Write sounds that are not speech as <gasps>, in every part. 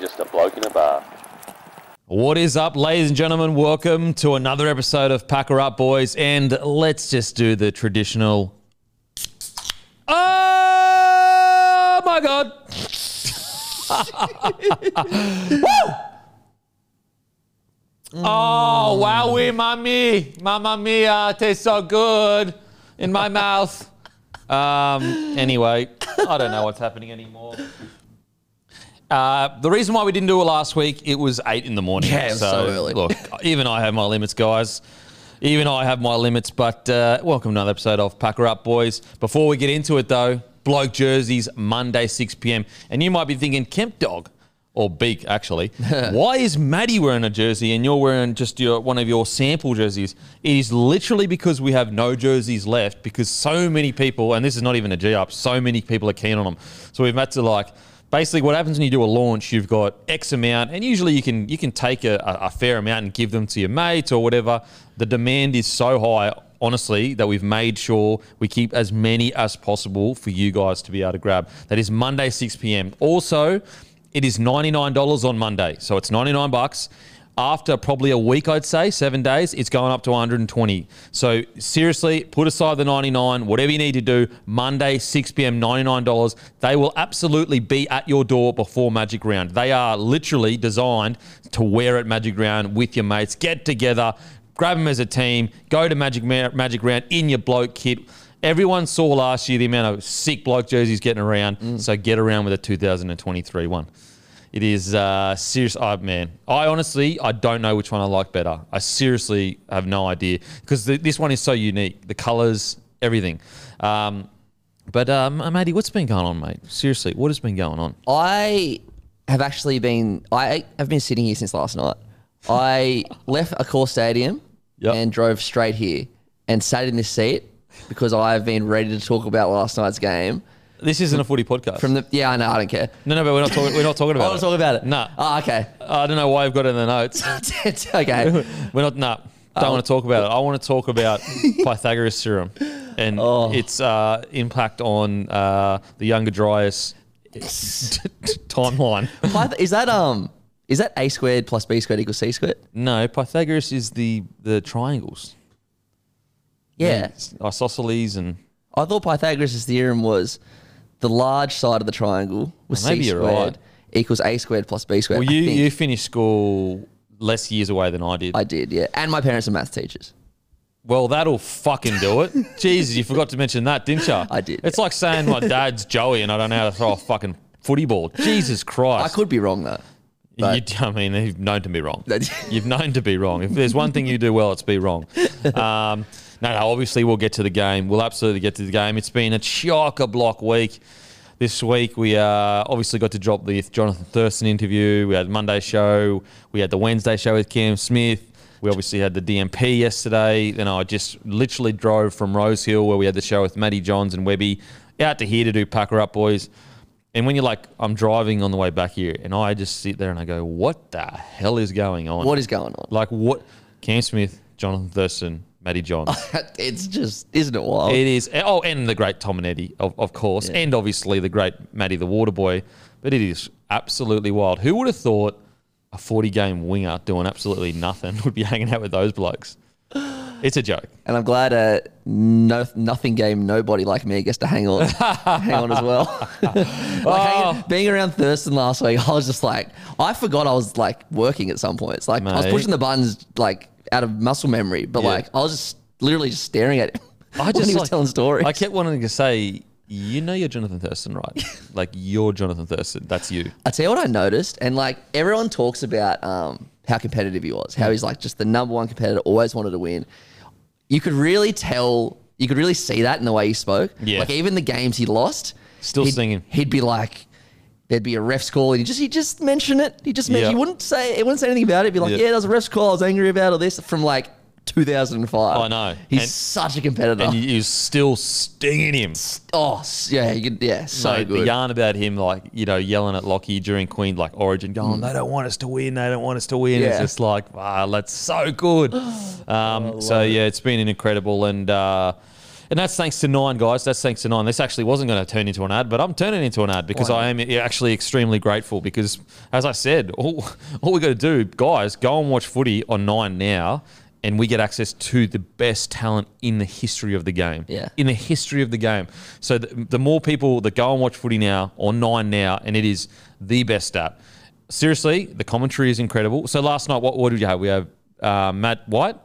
just a bloke in a bar. What is up, ladies and gentlemen? Welcome to another episode of Pack Her Up Boys, and let's just do the traditional. Oh my god! <laughs> Woo! Oh wow, we mommy, mamma mia, tastes so good in my mouth. Um. Anyway, I don't know what's happening anymore. Uh, the reason why we didn't do it last week, it was eight in the morning. Yeah, was so early. Look, <laughs> even I have my limits, guys. Even I have my limits. But uh, welcome to another episode of Pack Her Up, boys. Before we get into it, though, bloke jerseys Monday 6 p.m. And you might be thinking, Kemp Dog or Beak, actually. <laughs> why is Matty wearing a jersey and you're wearing just your one of your sample jerseys? It is literally because we have no jerseys left because so many people, and this is not even a G up, so many people are keen on them. So we've had to like basically what happens when you do a launch you've got x amount and usually you can you can take a, a, fair amount and give them to your mates or whatever. The demand is so high honestly that we've made sure we keep as many as possible for you guys to be able to grab. That is monday 6 p.m also it is $99 on monday so it's 99 bucks after probably a week, I'd say, seven days, it's going up to 120. So seriously, put aside the 99, whatever you need to do, Monday, 6 p.m., $99. They will absolutely be at your door before Magic Round. They are literally designed to wear at Magic Round with your mates. Get together, grab them as a team, go to Magic, Magic Round in your bloke kit. Everyone saw last year the amount of sick bloke jerseys getting around. Mm. So get around with a 2023 one. It is uh, serious. Oh, man, I honestly, I don't know which one I like better. I seriously have no idea because this one is so unique. The colors, everything. Um, but um, Matty, what's been going on, mate? Seriously, what has been going on? I have actually been. I have been sitting here since last night. I <laughs> left Accor stadium Yep. and drove straight here and sat in this seat because I've been ready to talk about last night's game. This isn't a footy podcast. From the yeah, I know, I don't care. no, no, but we're not talking. We're not talking I <laughs> about want it. to talk about it. Nah. Oh, okay. I don't know why I've got it in the notes. <laughs> It's okay. <laughs> We're not. Nah, don't want to talk about it. I want to talk about Pythagoras theorem and its uh, impact on uh, the younger Dryas timeline. Pyth- is that um is that a squared plus b squared equals c squared? No, Pythagoras is the the triangles. Yeah. Isosceles and I thought Pythagoras' theorem was the large side of the triangle was Well, maybe c you're squared right. equals a squared plus b squared. well, you you finished school less years away than I did. I did, yeah. And my parents are math teachers. Well, that'll fucking do it. <laughs> Jesus, you forgot to mention that, didn't you? I did, It's like saying my dad's <laughs> Joey and I don't know how to throw a fucking footy ball. Jesus Christ. I could be wrong though. You, I mean, you've known to be wrong. <laughs> You've known to be wrong. If there's one thing you do well, it's be wrong. Um, no, no, obviously we'll get to the game. We'll absolutely get to the game. It's been a chocker block week. This week we uh, obviously got to drop the Jonathan Thurston interview. We had Monday show. We had the Wednesday show with Cam Smith. We obviously had the DMP yesterday. Then I just literally drove from Rose Hill where we had the show with Matty Johns and Webby out to here to do Pack Her Up Boys. And when you're like, I'm driving on the way back here, and I just sit there and I go, what the hell is going on? What is going on? like what? Cam Smith, Jonathan Thurston, Matty Johns. <laughs> it's just isn't it wild? it is. Oh, and the great Tom and Eddie, of, of course, and obviously the great Matty the Water Boy. But it is absolutely wild. Who would have thought a 40 game winger doing absolutely nothing <laughs> would be hanging out with those blokes? It's a joke. and I'm glad a no nothing game nobody like me gets to hang on <laughs> hang on as well. like Oh. hanging- being around Thurston last week, I was just like I forgot I was like working at some points. Like I was pushing the buttons like out of muscle memory, but Yeah. like I was just literally just staring at him I <laughs> when just he was like- telling stories. I kept wanting to say, you know, you're Jonathan Thurston, right? <laughs> like you're Jonathan Thurston. That's you. I tell you what I noticed, and like everyone talks about um, how competitive he was, how he's like just the number one competitor, always wanted to win. You could really tell, you could really see that in the way he spoke. Yeah. Like even the games he lost, Still he'd, singing. He'd be like, there'd be a ref's call, and he just he just mention it. He just men- Yeah. he wouldn't say he wouldn't say anything about it. He'd be like, Yeah. yeah, there was a ref's call. I was angry about all this from like 2005. I know. He's And- such a competitor. And you- you're still stinging him. oh yeah, you yeah, so Mate, good. The yarn about him, like, you know, yelling at Lockie during Queen, like Origin, going, they don't want us to win, they don't want us to win. It's Mm. Just like, wow, that's so good. <gasps> Um, so, yeah, it's been incredible. And, uh, And that's thanks to Nine, guys. That's thanks to Nine. This actually wasn't going to turn into an ad, but I'm turning into an ad because Wow. I am actually extremely grateful. Because, as I said, all, all we got to do, guys, go and watch footy on Nine now, and we get access to the best talent in the history of the game. Yeah. In the history of the game. So the, the more people that go and watch footy now or Nine now, and it is the best app. Seriously, the commentary is incredible. So last night, what, what did you have? We have uh, Matt White,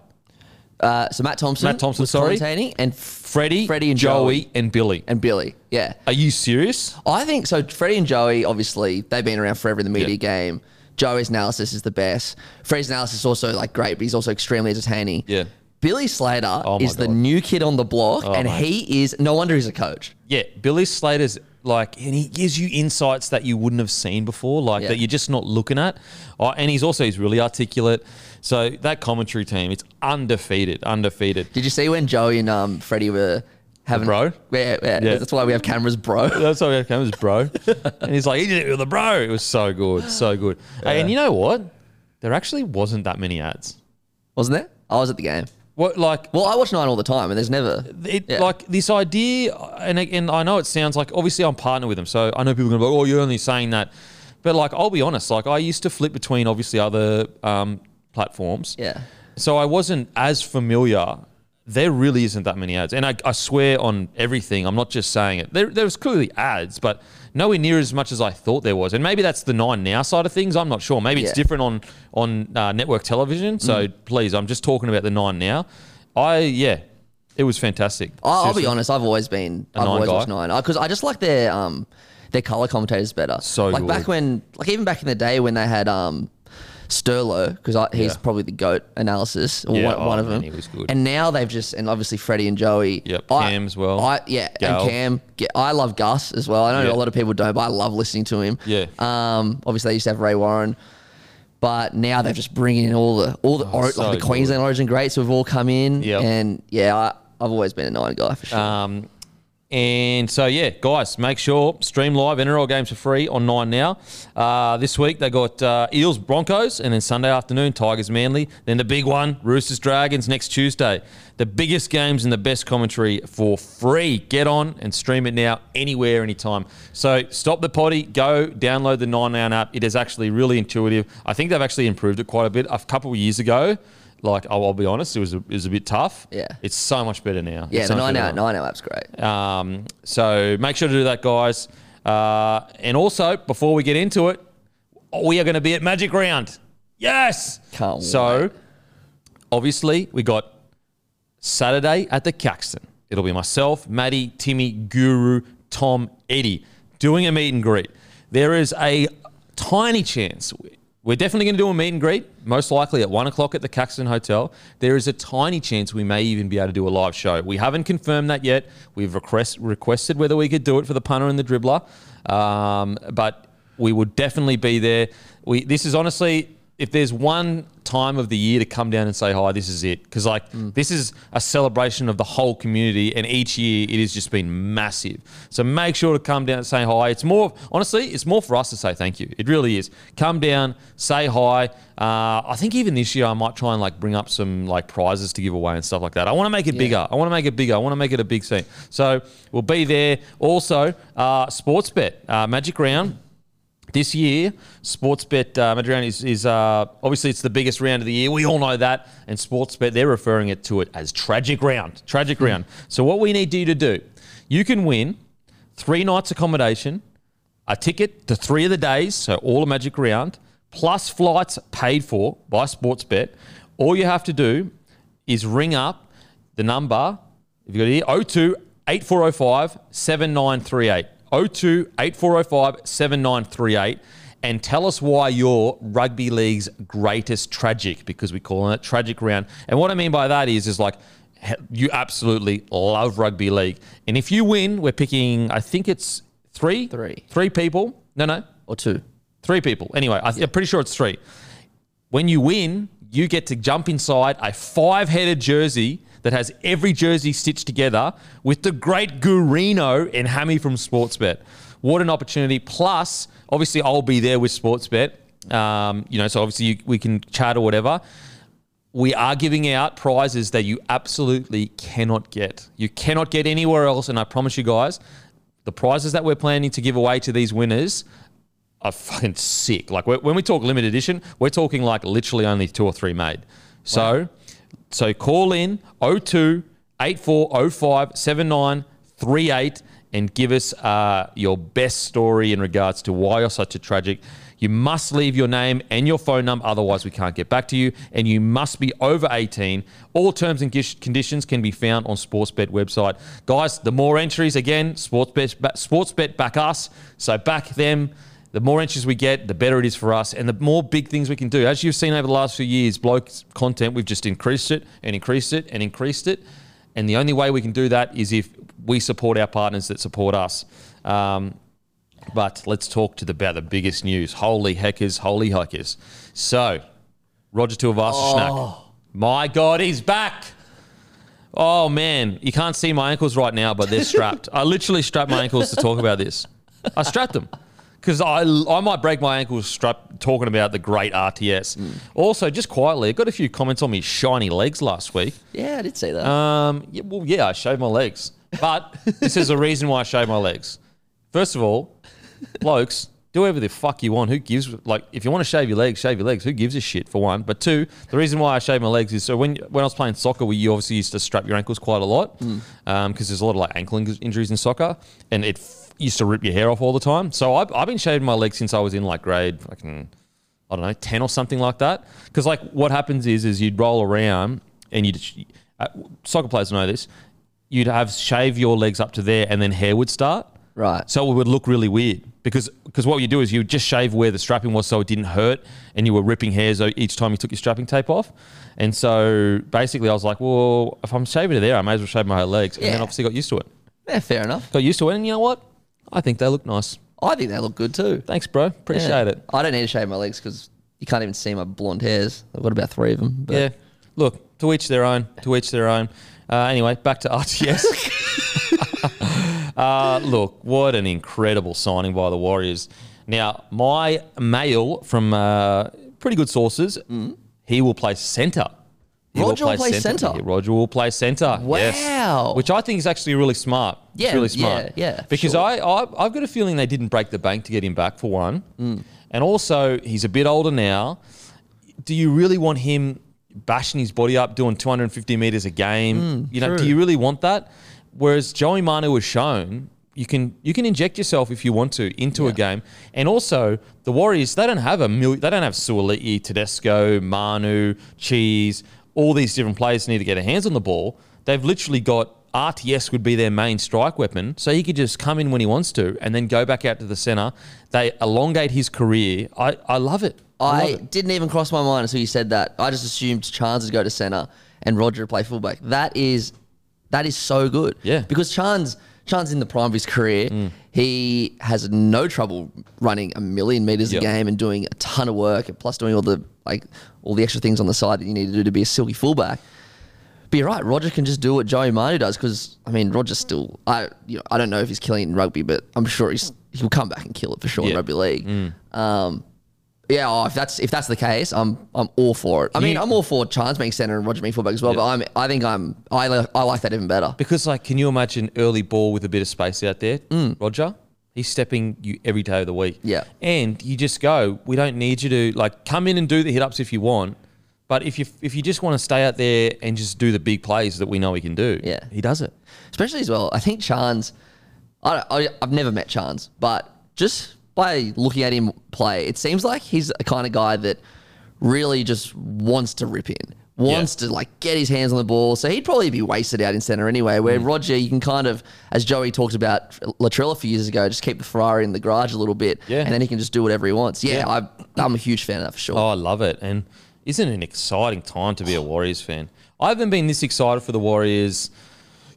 Uh, so Matt Thompson, Matt Thompson, was sorry. commentating, and Freddie, Freddie and Joey, Joey. and Billy. and Billy. Yeah, Are you serious? I think so. Freddie and Joey, obviously, they've been around forever in the media Yeah. game. Joey's analysis is the best. Freddie's analysis is also like great, but he's also extremely entertaining. Yeah. Billy Slater Oh is the new kid on the block, Oh, and he is no wonder he's a coach. Yeah, Billy Slater's like, and he gives you insights that you wouldn't have seen before, like Yeah. that you're just not looking at. Oh, and he's also he's really articulate. So that commentary team, it's undefeated, undefeated. Did you see when Joey and um, Freddie were having bro? Yeah, yeah, Yeah. That's why we have cameras, bro. <laughs> That's why we have cameras, bro. <laughs> and he's like, he did it with a bro. It was so good, so good. Hey, and you know what? There actually wasn't that many ads. Wasn't there? I was at the game. What like Well, I watch Nine all the time, and there's never. it, Yeah. like this idea, and and I know it sounds like obviously I'm partnered with them, so I know people are gonna be like, oh, you're only saying that, but like I'll be honest, like I used to flip between obviously other um, platforms, Yeah. so I wasn't as familiar. There really isn't that many ads, and I, I swear on everything. I'm not just saying it. There, there was clearly ads, but nowhere near as much as I thought there was. And maybe that's the Nine Now side of things. I'm not sure. Maybe Yeah. it's different on on uh, network television. So Mm. please, I'm just talking about the Nine Now. I yeah, it was fantastic. I- I'll be honest. I've always been. I've Nine always guy? watched Nine because I just like their um their color commentators better. So like good. back when, like even back in the day when they had um Sterlo because he's Yeah. probably the goat analysis or Yeah, one, one oh, of them. man, he was good. And now they've just and obviously Freddie and Joey. Yep, I- Cam as well. I yeah, Gal. and Cam. Ge- I love Gus as well. I know Yeah. a lot of people don't, but I love listening to him. Yeah. Um. Obviously, they used to have Ray Warren. But now they're just bringing in all the all the, or, Oh, so like the Queensland Origin greats who've all come in, Yep. and yeah, I, I've always been a nine guy for sure. Um, and so, yeah, guys, make sure stream live NRL games for free on Nine now. Uh, this week they got uh, Eels Broncos, and then Sunday afternoon Tigers Manly. Then the big one Roosters Dragons next Tuesday. The biggest games and the best commentary for free. Get on and stream it now, anywhere, anytime. So stop the potty, go download the Nine Now app. It is actually really intuitive. I think they've actually improved it quite a bit. A couple of years ago. Like I'll, I'll be honest, it was a, it was a bit tough. Yeah. it's so much better now. yeah, It's the so nine now. nine out app's great. Um, so make sure to do that, guys. Uh, and also, before we get into it, we are going to be at Magic Round. Yes. Can't so, wait. obviously, we got Saturday at the Caxton. It'll be myself, Matty, Timmy, Guru, Tom, Eddie doing a meet and greet. There is a tiny chance. We're definitely going to do a meet and greet, most likely at one o'clock at the Caxton Hotel. There is a tiny chance we may even be able to do a live show. We haven't confirmed that yet. We've request, requested whether we could do it for the punter and the dribbler, um, but we would definitely be there. We this is honestly, if there's one time of the year to come down and say hi, this is it. Because like this is a celebration of the whole community, and each year it has just been massive. So make sure to come down and say hi. It's more honestly, it's more for us to say thank you. It really is. Come down, say hi. Uh, I think even this year I might try and like bring up some like prizes to give away and stuff like that. I want to make it bigger. I want to make it bigger. I want to make it a big scene. So we'll be there. Also, uh, Sportsbet uh, Magic Round. This year, Sportsbet uh, is, is uh, obviously it's the biggest round of the year. We all know that. And Sportsbet, they're referring it to it as Tragic Round. Tragic Round. So what we need you to do, you can win three nights accommodation, a ticket to three of the days, so all a Magic Round, plus flights paid for by Sportsbet. All you have to do is ring up the number, if you got it here, 02 8405 7938. 02 8405 7938 and tell us why you're rugby league's greatest tragic because we call it tragic round. And what I mean by that is is like you absolutely love rugby league. And if you win, we're picking I think it's 3 Three. 3 people. No, no. Or two. Three people. Anyway, I th- I'm pretty sure it's three. When you win, you get to jump inside a five headed jersey that has every jersey stitched together with the great Gurino and Hammy from Sportsbet. What an opportunity. Plus, obviously, I'll be there with Sportsbet. Um, you know, so obviously you, we can chat or whatever. we are giving out prizes that you absolutely cannot get. You cannot get anywhere else. And I promise you guys, the prizes that we're planning to give away to these winners are fucking sick. Like when we talk limited edition, we're talking like literally only two or three made. So, so call in 02 8405 7938 and give us uh, your best story in regards to why you're such a tragic. You must leave your name and your phone number, otherwise, we can't get back to you. And you must be over 18. All terms and conditions can be found on Sportsbet website. Guys, the more entries, again, Sportsbet, Sportsbet back us. So back them. The more entries we get, the better it is for us, and the more big things we can do. As you've seen over the last few years, blokes content, we've just increased it and increased it and increased it. And the only way we can do that is if we support our partners that support us. Um, but let's talk to the, about the biggest news. Holy heckers, holy heckers. So, Roger Tuivasa-Sheck. My God, he's back. Oh, man. You can't see my ankles right now, but they're <laughs> strapped. I literally strapped my ankles to talk about this. I strapped them because I, I might break my ankles strap talking about the great RTS. Mm. Also, just quietly, I got a few comments on me shiny legs last week. Yeah, I did say that. Um, yeah, well, yeah, I shaved my legs, but this is a reason why I shave my legs. First of all, blokes, do whatever the fuck you want. Who gives? Like, if you want to shave your legs, shave your legs. Who gives a shit? For one, but two, the reason why I shave my legs is so when when I was playing soccer, we you obviously used to strap your ankles quite a lot mm. um, because there's a lot of like ankle injuries in soccer, and it used to rip your hair off all the time. So I've, I've been shaving my legs since I was in like grade fucking I don't know, 10 or something like that. Because, like, what happens is, is you'd roll around and you'd, uh, soccer players know this, you'd have shave your legs up to there and then hair would start. Right. So it would look really weird because because what you do is you just shave where the strapping was so it didn't hurt and you were ripping hairs each time you took your strapping tape off. And so basically I was like, well, if I'm shaving it there, I may as well shave my whole legs. And then obviously got used to it. yeah, fair enough. Got used to it. And you know what? I think they look nice. I think they look good too. Thanks, bro. Appreciate Yeah. it. I don't need to shave my legs because you can't even see my blonde hairs. I've got about three of them. But Yeah. Look, to each their own. To each their own. Uh, anyway, back to <laughs> RTS. uh, look, what an incredible signing by the Warriors. Now, my mail from uh, pretty good sources, he will play centre. He Mm. Roger will play centre? Yeah, Roger will play centre. yes. Wow. Which I think is actually really smart. It's Yeah, really smart. yeah, yeah, Because sure. I, I, I've got a feeling they didn't break the bank to get him back for one. Mm. And also, he's a bit older now do you really want him bashing his body up, doing 250 meters a game? you know, do you really want that? Whereas Joey Manu was shown you can you can inject yourself if you want to into a game, and also the Warriors they don't have a mil- they don't have Suaalii, Tedesco, Manu, Cheese, all these different players need to get their hands on the ball. They've literally got. RTS would be their main strike weapon, so he could just come in when he wants to and then go back out to the center. They elongate his career. I, I love it. love I it. didn't even cross my mind until you said that. I just assumed Charnze would go to centre and Roger would play fullback. That is that is so good. Yeah. Because Charnze's Charnze's in the prime of his career. He has no trouble running a million meters Yep. a game and doing a ton of work, and plus doing all the like all the extra things on the side that you need to do to be a silky fullback. But you're right, Roger can just do what Joey Manu does because I mean Roger's still I you know I don't know if he's killing it in rugby, but I'm sure he's he'll come back and kill it for sure in rugby league. Um, yeah, oh, if that's if that's the case, I'm I'm all for it. I mean, I'm all for Charnze being centre and Roger being fullback as well. But I'm I think I'm I li- I like that even better. Because, like, can you imagine early ball with a bit of space out there, Roger? He's stepping you every day of the week. Mm. Yeah. And you just go, we don't need you to, like, come in and do the hit ups if you want. But if you if you just want to stay out there and just do the big plays that we know he can do, Yeah. he does it. Especially as well, I think Charnze. I, I I've never met Charnze, but just by looking at him play, it seems like he's a kind of guy that really just wants to rip in, wants to like get his hands on the ball. So he'd probably be wasted out in center anyway. Where Mm. Roger, you can kind of, as Joey talked about Latrell a few years ago, just keep the Ferrari in the garage a little bit, Yeah. and then he can just do whatever he wants. Yeah, Yeah. I, I'm a huge fan of that for sure. Oh, I love it. And isn't it an exciting time to be a <sighs> Warriors fan? I haven't been this excited for the Warriors.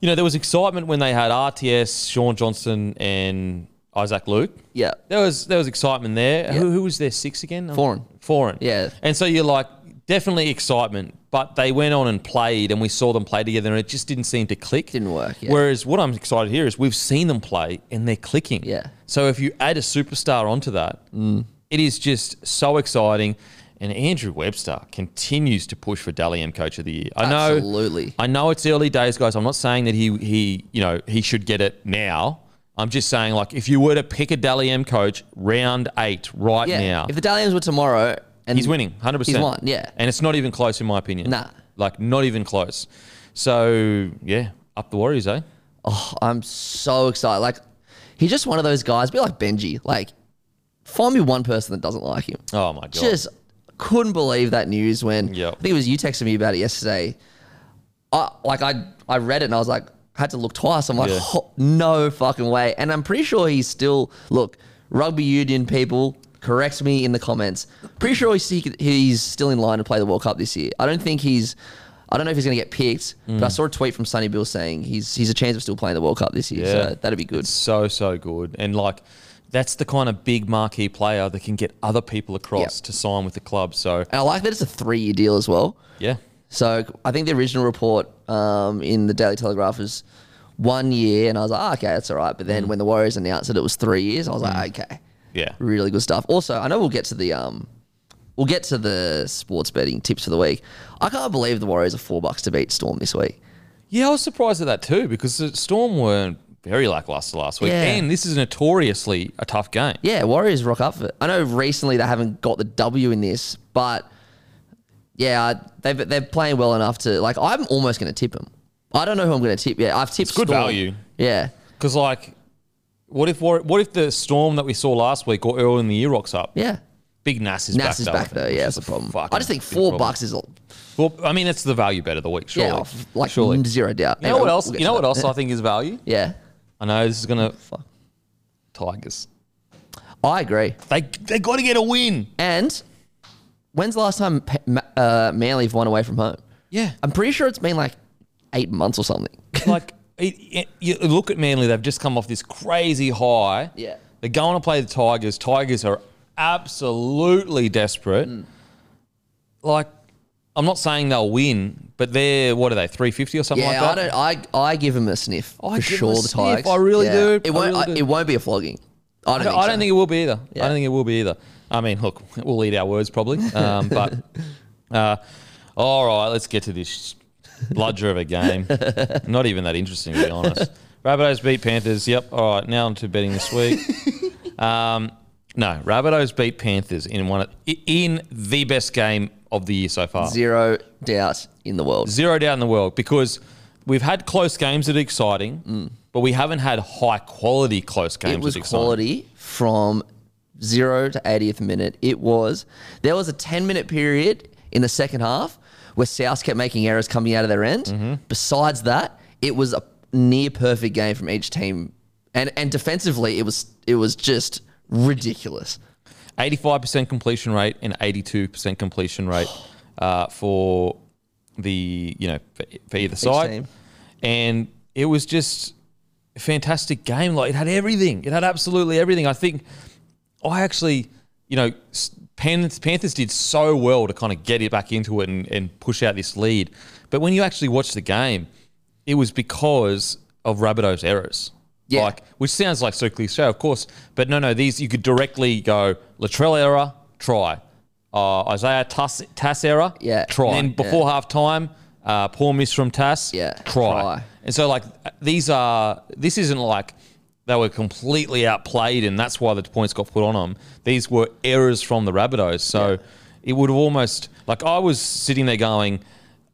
You know, there was excitement when they had RTS, Shaun Johnson, and Isaac Luke. Yeah. There was there was excitement there. Who, who was their six again? Foran. Foran. Yeah. And so you're like, definitely excitement. But they went on and played, and we saw them play together, and it just didn't seem to click. Didn't work, yeah. Whereas what I'm excited here is we've seen them play, and they're clicking. Yeah. So if you add a superstar onto that, Mm. it is just so exciting. And Andrew Webster continues to push for Dally M Coach of the Year. I know, Absolutely. I know it's early days, guys. I'm not saying that he he you know he should get it now. I'm just saying like if you were to pick a Dally M Coach round eight right Yeah. now, If the Dally Ms were tomorrow, and he's winning 100. percent He's won. Yeah. and it's not even close in my opinion. Nah. like not even close. So yeah, up the Warriors, eh? Oh, I'm so excited. Like, he's just one of those guys, be like Benji. Like, find me one person that doesn't like him. Oh my god, Just couldn't believe that news when Yep. I think it was you texting me about it yesterday. I like I I read it and I was like had to look twice. I'm like, Yeah. "Oh, no fucking way. And I'm pretty sure he's still look rugby union people. Correct me in the comments. Pretty sure he's he's still in line to play the World Cup this year. I don't think he's. I don't know if he's going to get picked, but I mm. saw a tweet from Sonny Bill saying he's he's a chance of still playing the World Cup this year. Yeah. So that'd be good. so so good, and like that's the kind of big marquee player that can get other people across Yep. to sign with the club. So And I like that it's a three year deal as well. yeah, So I think the original report um, in the Daily Telegraph was one year, and I was like, oh, okay, that's all right. But Mm. then when the Warriors announced that it was three years, I was like, okay, yeah, really good stuff. Also, I know we'll get to the um, we'll get to the sports betting tips for the week. I can't believe the Warriors are four bucks to beat Storm this week. yeah. I was surprised at that too because the Storm weren't very lackluster last week, Yeah. and this is notoriously a tough game. Yeah, Warriors rock up for it. I know recently they haven't got the W in this, but yeah, they've, they're playing well enough to like. I'm almost going to tip them. I don't know who I'm going to tip yet. I've tipped It's good Storm. value. Yeah. Because like, what if War- what if the Storm that we saw last week or early in the year rocks up? Yeah. Big Nas is Nas back is though, back though. Yeah, that's a problem. I just think four problem. bucks is a, Well, I mean, it's the value bet of the week, surely. yeah, like surely. zero doubt. You know Anyway, what else? we'll you know what else I think is value? <laughs> Yeah, I know this is gonna Fuck. Tigers. I agree. They they got to get a win. And when's the last time uh, Manly have won away from home? Yeah, I'm pretty sure it's been like eight months or something. <laughs> like it, it- you look at Manly. They've just come off this crazy high. Yeah. they're going to play the Tigers. Tigers are absolutely desperate. Mm. Like, I'm not saying they'll win, but they're what are they? 350 or something yeah, like that. I don't. I I give them a sniff I for sure. a the sniff. Tigers. I really Yeah. do. It I won't. really I- do. It won't be a flogging. I don't, I think, don't, I so. don't think it will be either. Yeah. I don't think it will be either. I mean, look, we'll eat our words probably. Um, but uh, all right, let's get to this bludger of a game. Not even that interesting, to be honest. Rabbitohs beat Panthers. Yep. All right, now on to betting this week. Um, no, Rabbitohs beat Panthers in one of, in the best game of the year so far. zero doubt in the world. Zero doubt in the world because we've had close games that are exciting, but we haven't had high quality close games. Mm. It was that are exciting. quality from zero to 80th minute. It was, there was a 10 minute period in the second half where South kept making errors coming out of their end. Mm-hmm. Besides that, it was a near perfect game from each team. And, and defensively, it was it was just ridiculous. 85% completion rate and 82% completion rate <sighs> uh, for the, you know, for, for either side. team. And it was just a fantastic game. Like it had everything. It had absolutely everything. I think I actually, you know, Panthers, Panthers did so well to kind of get it back into it and, and push out this lead. But when you actually watch the game, it was because of Rabbitoh's errors. Yeah. Like, which sounds like so cliche, of course. But no, no, these you could directly go Latrell error, try. Uh, Isaiah Tass, Tass error, Yeah. try. And then Yeah. before half time, uh, poor miss from Tass, Yeah, try. try. And so, like, these are, this isn't like they were completely outplayed and that's why the points got put on them. These were errors from the Rabbitohs. So it would have almost, like, I was sitting there going,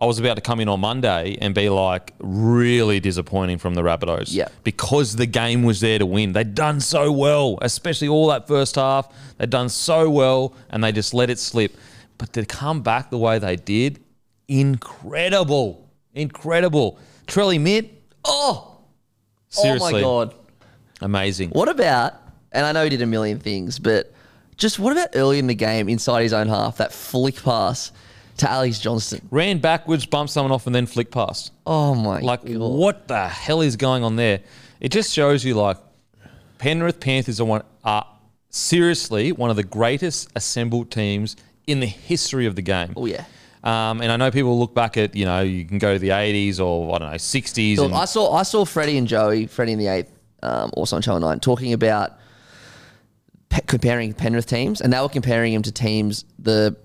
I was about to come in on Monday and be like, really disappointing from the Rabbitohs. Yeah. Because the game was there to win. They'd done so well, especially all that first half. They'd done so well and they just let it slip. But to come back the way they did, incredible. Incredible. Trelly Mitt, Oh, seriously. oh my god! Amazing. What about? And I know he did a million things, but just what about early in the game inside his own half that flick pass to Alex Johnston? Ran backwards, bumped someone off, and then flick past. Oh my Like, god! what the hell is going on there? It just shows you, like, Penrith Panthers are one are seriously one of the greatest assembled teams in the history of the game. Oh yeah. Um, and I know people look back at, you know, you can go to the 80s or, I don't know, 60s. Look, and, I saw I saw Freddie and Joey, Freddie in the eighth, um, also on Channel Nine, talking about pe- comparing Penrith teams, and they were comparing him to teams the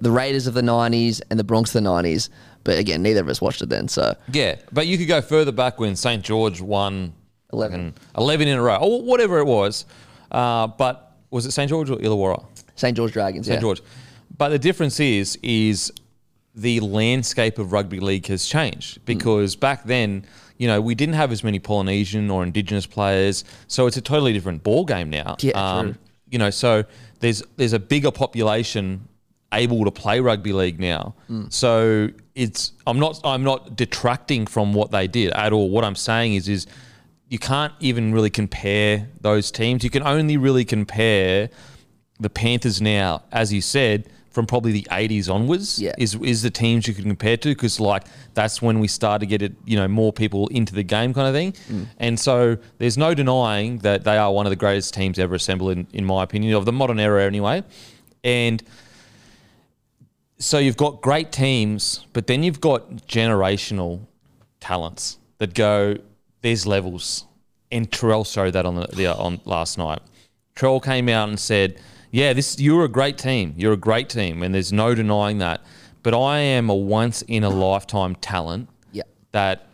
the Raiders of the '90s and the Broncos of the '90s. But again, neither of us watched it then. So Yeah, but you could go further back when St George won 11. 11 in a row, or whatever it was. Uh, but was it St George or Illawarra? St George Dragons. St yeah. George. But the difference is, is the landscape of rugby league has changed because back then, you know, we didn't have as many Polynesian or Indigenous players, so it's a totally different ball game now. Um, Yeah, true. You know, so there's there's a bigger population able to play rugby league now. Hmm. So it's I'm not I'm not detracting from what they did at all. What I'm saying is is you can't even really compare those teams. You can only really compare the Panthers now, as you said, from probably the 80s onwards, Yeah. is is the teams you can compare to because like that's when we started to get it, you know, more people into the game kind of thing. Mm. And so there's no denying that they are one of the greatest teams ever assembled, in, in my opinion, of the modern era anyway. And so you've got great teams, but then you've got generational talents that go. There's levels, and Terrell showed that on the, the on last night. Terrell came out and said, "Yeah, this you're a great team. You're a great team, and there's no denying that. But I am a once in a lifetime talent Yeah. that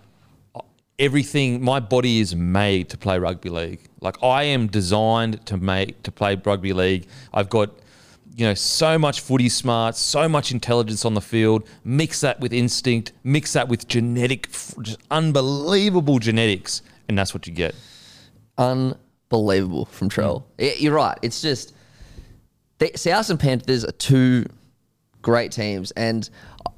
everything my body is made to play rugby league. Like I am designed to make to play rugby league. I've got you know so much footy smarts, so much intelligence on the field. Mix that with instinct, mix that with genetic, just unbelievable genetics, and that's what you get. unbelievable from Trell. Mm. Yeah, You're right. It's just the South and Panthers are two great teams, and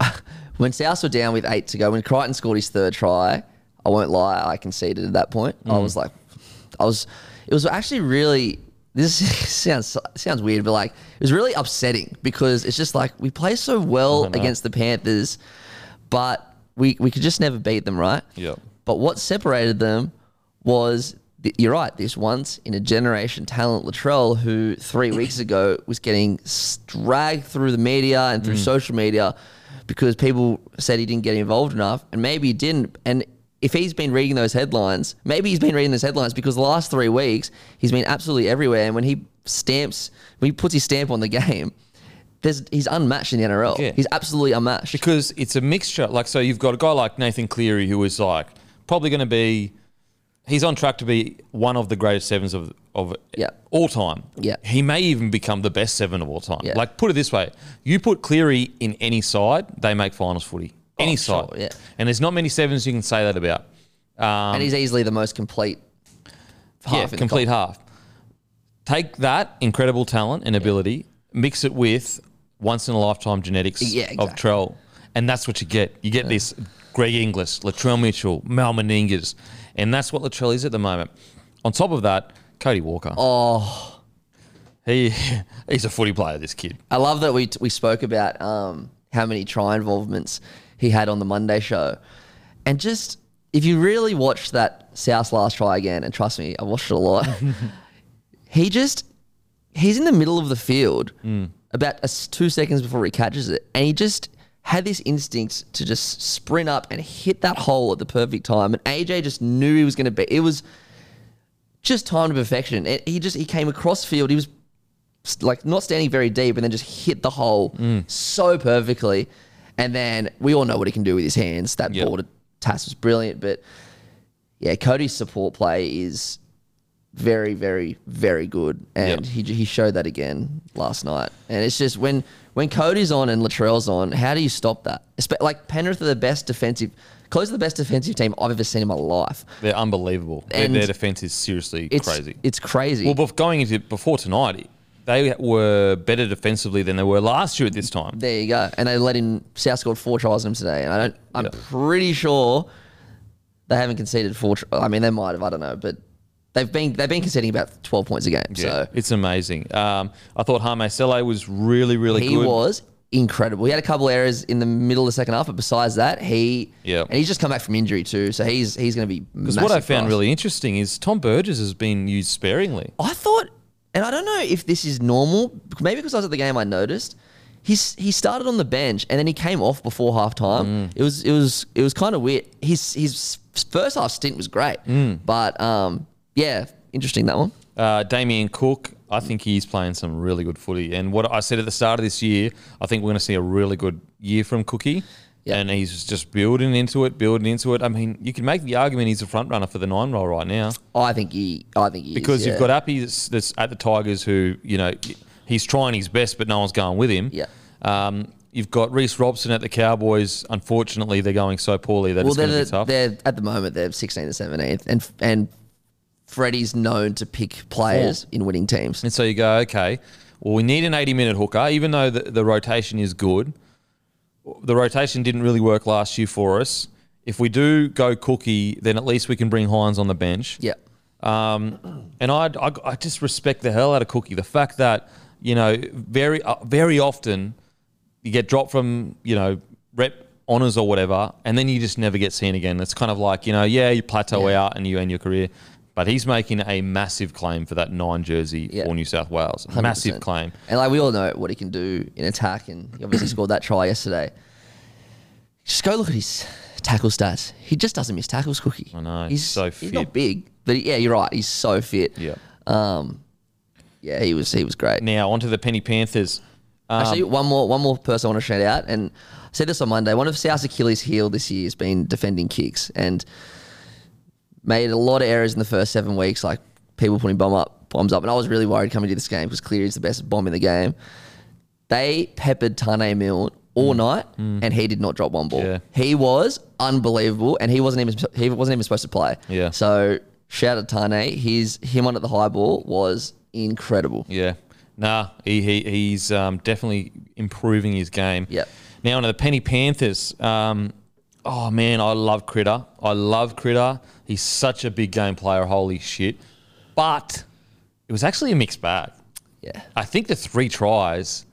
<laughs> when South were down with eight to go, when Crichton scored his third try, I won't lie, I conceded at that point. Mm. I was like, I was. It was actually really. This <laughs> sounds sounds weird, but like it was really upsetting because it's just like we play so well against the Panthers, but we we could just never beat them, right? Yep. But what separated them was you're right. This once in a generation talent Latrell, who three weeks ago was getting dragged through the media and through mm. social media because people said he didn't get involved enough, and maybe he didn't. And if he's been reading those headlines, maybe he's been reading those headlines because the last three weeks he's been absolutely everywhere. And when he stamps, when he puts his stamp on the game. There's, he's unmatched in the NRL. Yeah. He's absolutely unmatched. because it's a mixture. Like, so you've got a guy like Nathan Cleary who is like probably going to be, he's on track to be one of the greatest sevens of of Yeah. all time. Yeah. he may even become the best seven of all time. Yeah. Like, put it this way: you put Cleary in any side, they make finals footy. Any Oh, side, sure, yeah. And there's not many sevens you can say that about. Um, and he's easily the most complete half yeah, complete half. Take that incredible talent and ability, mix it with once in a lifetime genetics Yeah, of. Trell, and that's what you get. You get this Greg Inglis, Latrell Mitchell, Mal Meningas, and that's what Latrell is at the moment. On top of that, Cody Walker. Oh, He <laughs> he's a footy player. This kid. I love that we we spoke about um, how many try involvements he had on the Monday show, and just if you really watch that South last try again, and trust me, I watched it a lot. <laughs> he just he's in the middle of the field about a two seconds before he catches it, and he just had this instinct to just sprint up and hit that hole at the perfect time. And AJ just knew he was going to be. It was just timed to perfection. It, he just he came across field. He was like not standing very deep and then just hit the hole Mm. so perfectly. And then we all know what he can do with his hands. That Yep. ball to Tass was brilliant. But yeah, Cody's support play is very, very, very good. And Yep. he, he showed that again last night. And it's just when when Cody's on and Latrell's on, how do you stop that? Like Penrith are the best defensive, close to the best defensive team I've ever seen in my life. They're unbelievable. Their, their defense is seriously It's crazy. It's crazy. well, going into before tonight, they were better defensively than they were last year at this time. There you go. And they let in South scored four tries on him today. And I don't I'm Yeah. pretty sure they haven't conceded four tr- I mean they might have, I don't know, but they've been they've been conceding about twelve points a game. Yeah, So it's amazing. Um, I thought Hame Sele was really, really he good. He was incredible. He had a couple errors in the middle of the second half, but besides that, he Yeah. and he's just come back from injury too. So he's he's gonna be Because what I found really interesting is Tom Burgess has been used sparingly. I thought, and I don't know if this is normal. Maybe because I was at the game, I noticed. He's, he started on the bench and then he came off before halftime. Mm. It was it was it was kind of weird. His his first half stint was great, Mm. but um yeah, interesting that one. Uh, Damien Cook I think he's playing some really good footy. And what I said at the start of this year, I think we're going to see a really good year from Cookie. Yeah. And he's just building into it, building into it. I mean, you can make the argument he's a front runner for the nine role right now I think he. I think he because is, you've yeah. got Api that's, that's at the Tigers who, you know, he's trying his best, but no one's going with him. Yeah. Um, you've got Reece Robson at the Cowboys. Unfortunately, they're going so poorly that Well, it's going to be tough. they're at the moment they're 16th and 17th, and and Freddie's known to pick players in winning teams. And so you go, okay, well, we need an 80 minute hooker, even though the, the rotation is good. The rotation didn't really work last year for us. If we do go cookie, then at least we can bring Hynes on the bench. Yeah, Um, and I, I, I just respect the hell out of Cookie. The fact that, you know, very, uh, very often you get dropped from, you know, rep honors or whatever, and then you just never get seen again. It's kind of like, you know, yeah, you plateau Yeah. out and you end your career. But he's making a massive claim for that nine jersey Yeah. for New South Wales. Massive 100%. claim. And like we all know what he can do in attack, and he obviously <clears throat> scored that try yesterday. Just go look at his tackle stats. He just doesn't miss tackles, Cookie. I know, He's so fit. He's not big, but yeah, you're right. He's so fit. Yeah. Um, yeah, he was he was great. Now, onto the Penny Panthers. Um, Actually, one more one more person I want to shout out, and I said this on Monday. One of South's Achilles' heel this year has been defending kicks, and made a lot of errors in the first seven weeks, like people putting bomb up bombs up. And I was really worried coming to this game because Cleary's the best bomb in the game. They peppered Tane Milne all night, and he did not drop one ball. Mm. Yeah. He was unbelievable, and he wasn't even he wasn't even supposed to play. Yeah. So shout out Tane. His him on at the high ball was incredible. Yeah. Nah, he, he he's um, definitely improving his game. Yep. Now, to the Penny Panthers. Um, oh, man, I love Critter. I love Critter. He's such a big game player. Holy shit. But it was actually a mixed bag. Yeah. I think the three tries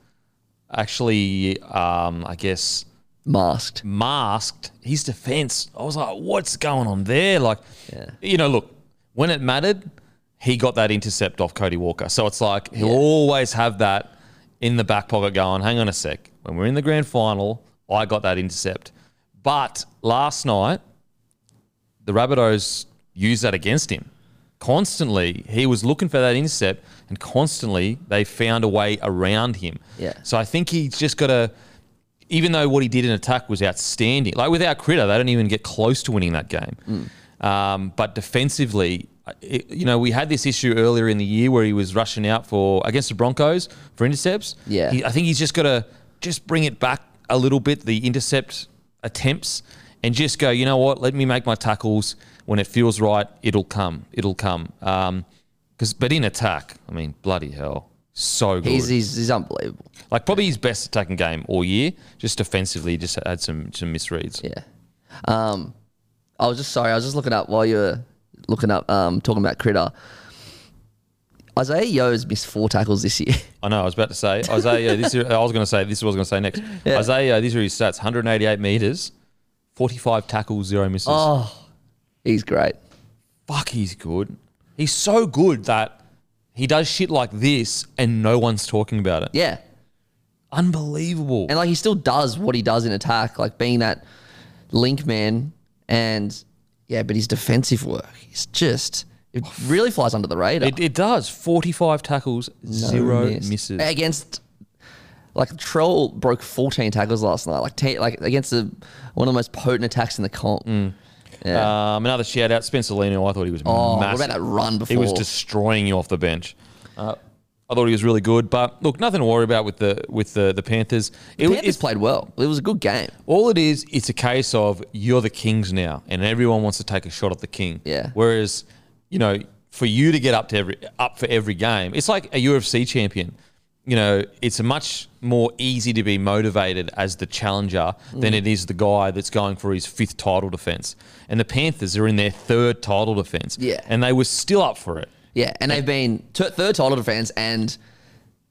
actually, um, I guess, Masked. masked his defense. I was like, what's going on there? Like, Yeah. you know, look, when it mattered, he got that intercept off Cody Walker. So it's like he'll Yeah. always have that in the back pocket going, hang on a sec. When we're in the grand final, I got that intercept. But last night, the Rabbitohs used that against him. Constantly, he was looking for that intercept, and constantly they found a way around him. Yeah. So I think he's just got to, even though what he did in attack was outstanding, like without Critter, they don't even get close to winning that game. Um, but defensively, it, you know, we had this issue earlier in the year where he was rushing out for against the Broncos for intercepts. Yeah. He, I think he's just got to just bring it back a little bit, the intercept attempts, and just go, you know what, let me make my tackles. When it feels right, it'll come. It'll come. Um, cause, but in attack, I mean, bloody hell, so good. He's, he's, he's unbelievable. like probably his best attacking game all year. Just defensively, just had some some misreads. Yeah. Um, I was just sorry. I was just looking up while you were looking up, um, talking about Critter. Isaah Yeo's missed four tackles this year. <laughs> I know. I was about to say Isaiah. This is, I was going to say this. is what I was going to say next. Yeah. Isaiah. These are his stats: 188 meters, 45 tackles, zero misses. oh, he's great. Fuck, he's good. He's so good that he does shit like this and no one's talking about it. Yeah. Unbelievable. And like he still does what he does in attack, like being that link man. And yeah, but his defensive work is just, it really flies under the radar. it, it does. 45 tackles, zero miss. misses. Against, like, Troll broke 14 tackles last night, like, like against the, one of the most potent attacks in the comp. Mm. Yeah. Um, another shout out, Spencer Leniu. I thought he was oh, massive. what about that run before? He was destroying you off the bench. Uh, I thought he was really good, but look, nothing to worry about with the with the the Panthers. It, Panthers played well. It was a good game. all it is, it's a case of you're the Kings now, and everyone wants to take a shot at the King. Yeah. Whereas, you know, for you to get up to every up for every game, it's like a UFC champion. You know, it's much more easy to be motivated as the challenger than Mm. it is the guy that's going for his fifth title defense. And the Panthers are in their third title defense. Yeah. And they were still up for it. Yeah, and they've been t- third title defense, and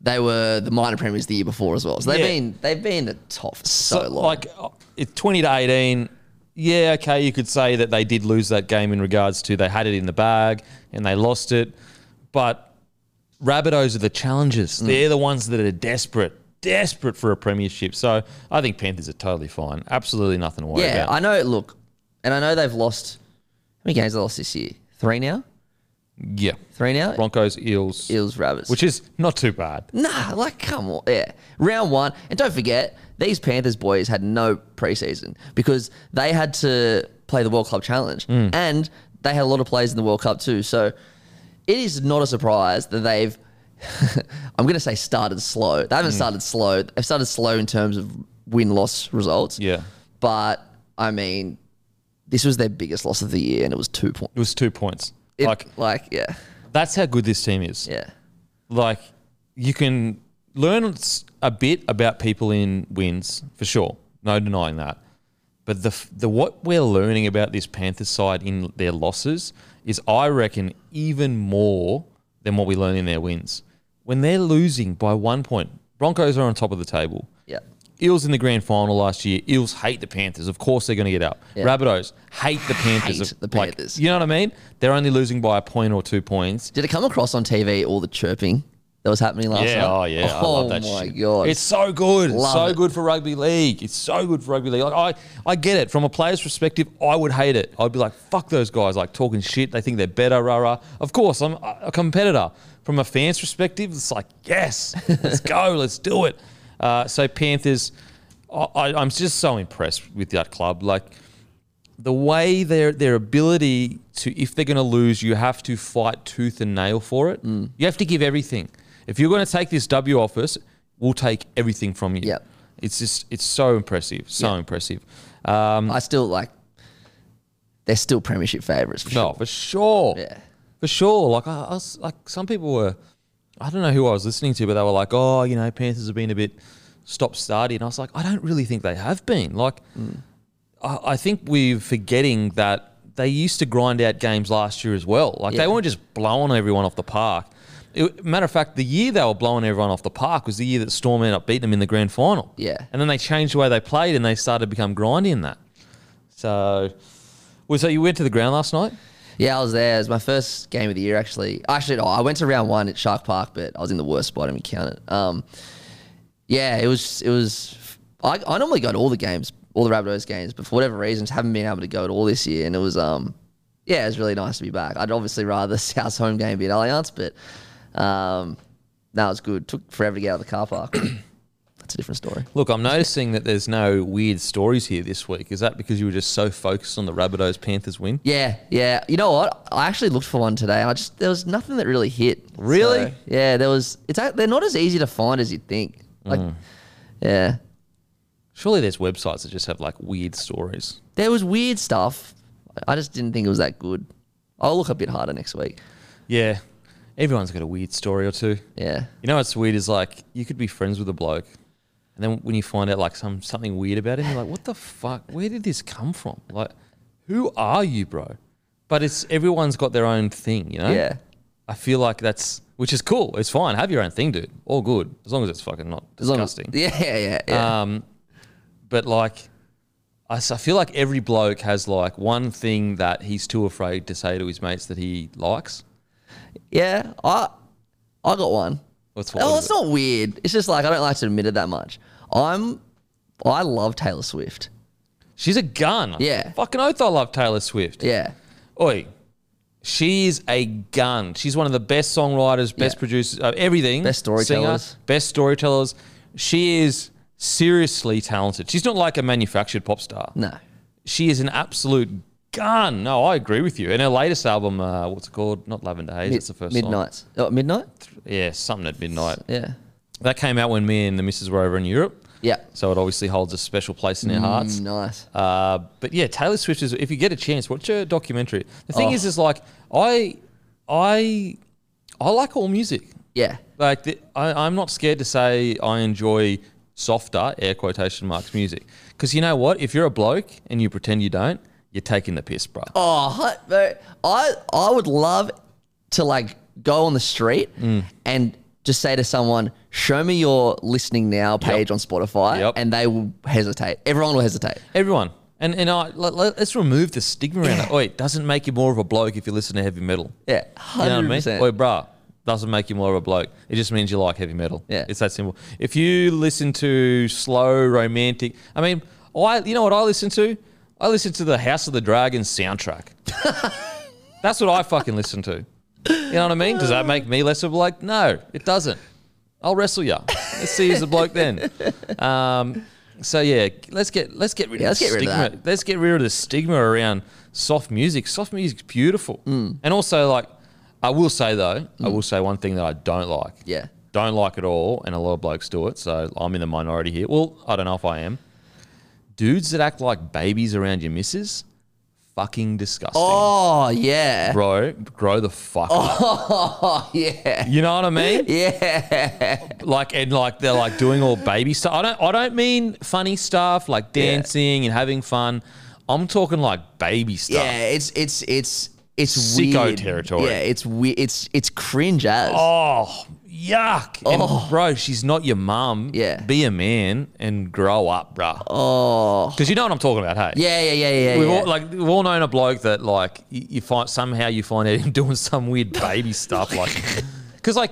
they were the minor premiers the year before as well. So they've Yeah. been they've been top for so, long. Like uh, it's twenty to eighteen. Yeah, okay, you could say that they did lose that game in regards to they had it in the bag and they lost it, but Rabbitohs are the challengers. Mm. They're the ones that are desperate, desperate for a premiership. So I think Panthers are totally fine. Absolutely nothing to worry yeah, about. I know. Look, and I know they've lost. How many games they lost this year? Three now. Yeah. Three now. Broncos, Eels, Eels, Rabbits. which is not too bad. Nah, like come on, yeah. Round one, and don't forget these Panthers boys had no preseason because they had to play the World Club Challenge, mm. and they had a lot of players in the World Cup too. So it is not a surprise that they've. <laughs> I'm going to say started slow. They haven't mm. started slow. They've started slow in terms of win loss results. Yeah. but I mean, this was their biggest loss of the year, and it was two points. It was two points. It, like, like, yeah, that's how good this team is. yeah, Like, you can learn a bit about people in wins, for sure. No denying that. But the, the what we're learning about this Panthers side in their losses is, I reckon, even more than what we learn in their wins. When they're losing by one point, Broncos are on top of the table. Eels in the grand final last year. Eels hate the Panthers. Of course they're going to get up. Yeah. Rabbitohs hate the Panthers. Hate the Like, Panthers. you know what I mean? They're only losing by a point or two points. Did it come across on TV all the chirping that was happening last Yeah, night? oh yeah, I Oh love that my shit. god, It's so good. Love so it. good for rugby league. It's so good for rugby league. Like I, I get it. From a player's perspective, I would hate it. I'd be like, fuck those guys, like talking shit. They think they're better, rah rah. Of course, I'm a competitor. From a fan's perspective, it's like, yes, let's <laughs> go, let's do it. Uh, so Panthers, I, I'm just so impressed with that club. Like the way their their ability to if they're going to lose, you have to fight tooth and nail for it. Mm. You have to give everything. If you're going to take this W off us, we'll take everything from you. Yep. It's just it's so impressive, so Yep. impressive. Um, I still like. They're still premiership favourites for no, sure. for sure. Yeah. For sure. Like I, I was like some people were I don't know who I was listening to, but they were like, Oh, you know, Panthers have been a bit stop starting. And I was like, I don't really think they have been. Like mm. I, I think we're forgetting that they used to grind out games last year as well. Like Yeah. they weren't just blowing everyone off the park. It, matter of fact, the year they were blowing everyone off the park was the year that Storm ended up beating them in the grand final. Yeah. And then they changed the way they played and they started to become grindy in that. So, well, so you went to the ground last night? Yeah, I was there. It was my first game of the year, actually. Actually, no, I went to round one at Shark Park, but I was in the worst spot and we counted. Um, yeah, it was. It was. I, I normally go to all the games, all the Rabbitohs games, but for whatever reasons, haven't been able to go to all this year. And it was, um, yeah, it was really nice to be back. I'd obviously rather <laughs> South's home game be at Allianz, but um, that was good. Took forever to get out of the car park. <clears throat> That's a different story. Look, I'm noticing that there's no weird stories here this week. Is that because you were just so focused on the Rabbitohs Panthers win? Yeah, yeah. You know what? I actually looked for one today. I just there was nothing that really hit. Really? So, yeah, there was. It's they're not as easy to find as you'd think. Like, Mm. yeah, Surely there's websites that just have like weird stories. there was weird stuff. I just didn't think it was that good. I'll look a bit harder next week. Yeah, everyone's got a weird story or two. Yeah, You know what's weird is like you could be friends with a bloke, and then when you find out like some something weird about him, you're like, what the fuck? Where did this come from? Like, who are you, bro? But it's everyone's got their own thing, you know. yeah, I feel like that's which is cool. It's fine. Have your own thing, dude. All good as long as it's fucking not As as- disgusting. yeah, <laughs> yeah, yeah. yeah. Um, but like, I, I feel like every bloke has like one thing that he's too afraid to say to his mates that he likes. yeah, I, I got one. What's what Oh, it's it? not weird. It's just like I don't like to admit it that much. I'm, I love Taylor Swift. She's a gun. Yeah. Fucking oath, I love Taylor Swift. Yeah, Oi, she is a gun. She's one of the best songwriters, best Yeah. producers, uh, everything. Best storytellers. singer, best storytellers. She is seriously talented. She's not like a manufactured pop star. no, She is an absolute gun. No, I agree with you. And her latest album, uh, what's it called? Not Lavender Haze. Mid- that's the first song. midnights. Oh, midnight. Yeah, something at midnight. Yeah, That came out when me and the missus were over in Europe. yeah. So it obviously holds a special place in our hearts. Mm, nice. Uh, but yeah, Taylor Swift is. If you get a chance, watch her documentary. The thing Oh. is, is like I, I, I like all music. Yeah, Like the, I, I'm not scared to say I enjoy softer air quotation marks music because you know what? If you're a bloke and you pretend you don't, you're taking the piss, bro. Oh, I I would love to like go on the street Mm. and just say to someone, "Show me your listening now page on Spotify," Yep. and they will hesitate. Everyone will hesitate. Everyone. And and I, let, us remove the stigma around it. Oi, it doesn't make you more of a bloke if you listen to heavy metal. Yeah, You know what I mean? Oi, bruh, doesn't make you more of a bloke. It just means you like heavy metal. Yeah. It's that simple. If you listen to slow, romantic, I mean, I, you know what I listen to? I listen to the House of the Dragon soundtrack. <laughs> That's what I fucking listen to. You know what I mean? Does that make me less of a bloke? No, it doesn't. I'll wrestle you. Let's see you as a bloke then. Um, so yeah, let's get let's get rid Yeah, of let's the get rid of stigma. Let's get rid of the stigma around soft music. Soft music's beautiful, Mm. and also like I will say though, I will say one thing that I don't like. Yeah. don't like it all, and a lot of blokes do it. So I'm in the minority here. Well, I don't know if I am. Dudes that act like babies around your missus, fucking disgusting. Oh yeah. Bro, grow the fuck up. Oh <laughs> yeah. You know what I mean? Yeah. Like and like they're like doing all baby stuff. I don't I don't mean funny stuff like Yeah. dancing and having fun. I'm talking like baby stuff. Yeah. It's it's it's it's Sicko weird. territory. Yeah. It's weird. It's it's cringe as. Oh, yuck. Oh. And bro, she's not your mum. Yeah. Be a man and grow up, bro. Oh. Because you know what I'm talking about, hey? Yeah. Yeah. Yeah. Yeah. We've yeah. all like we've all known a bloke that like you, find somehow you find out <laughs> him doing some weird baby <laughs> stuff like because like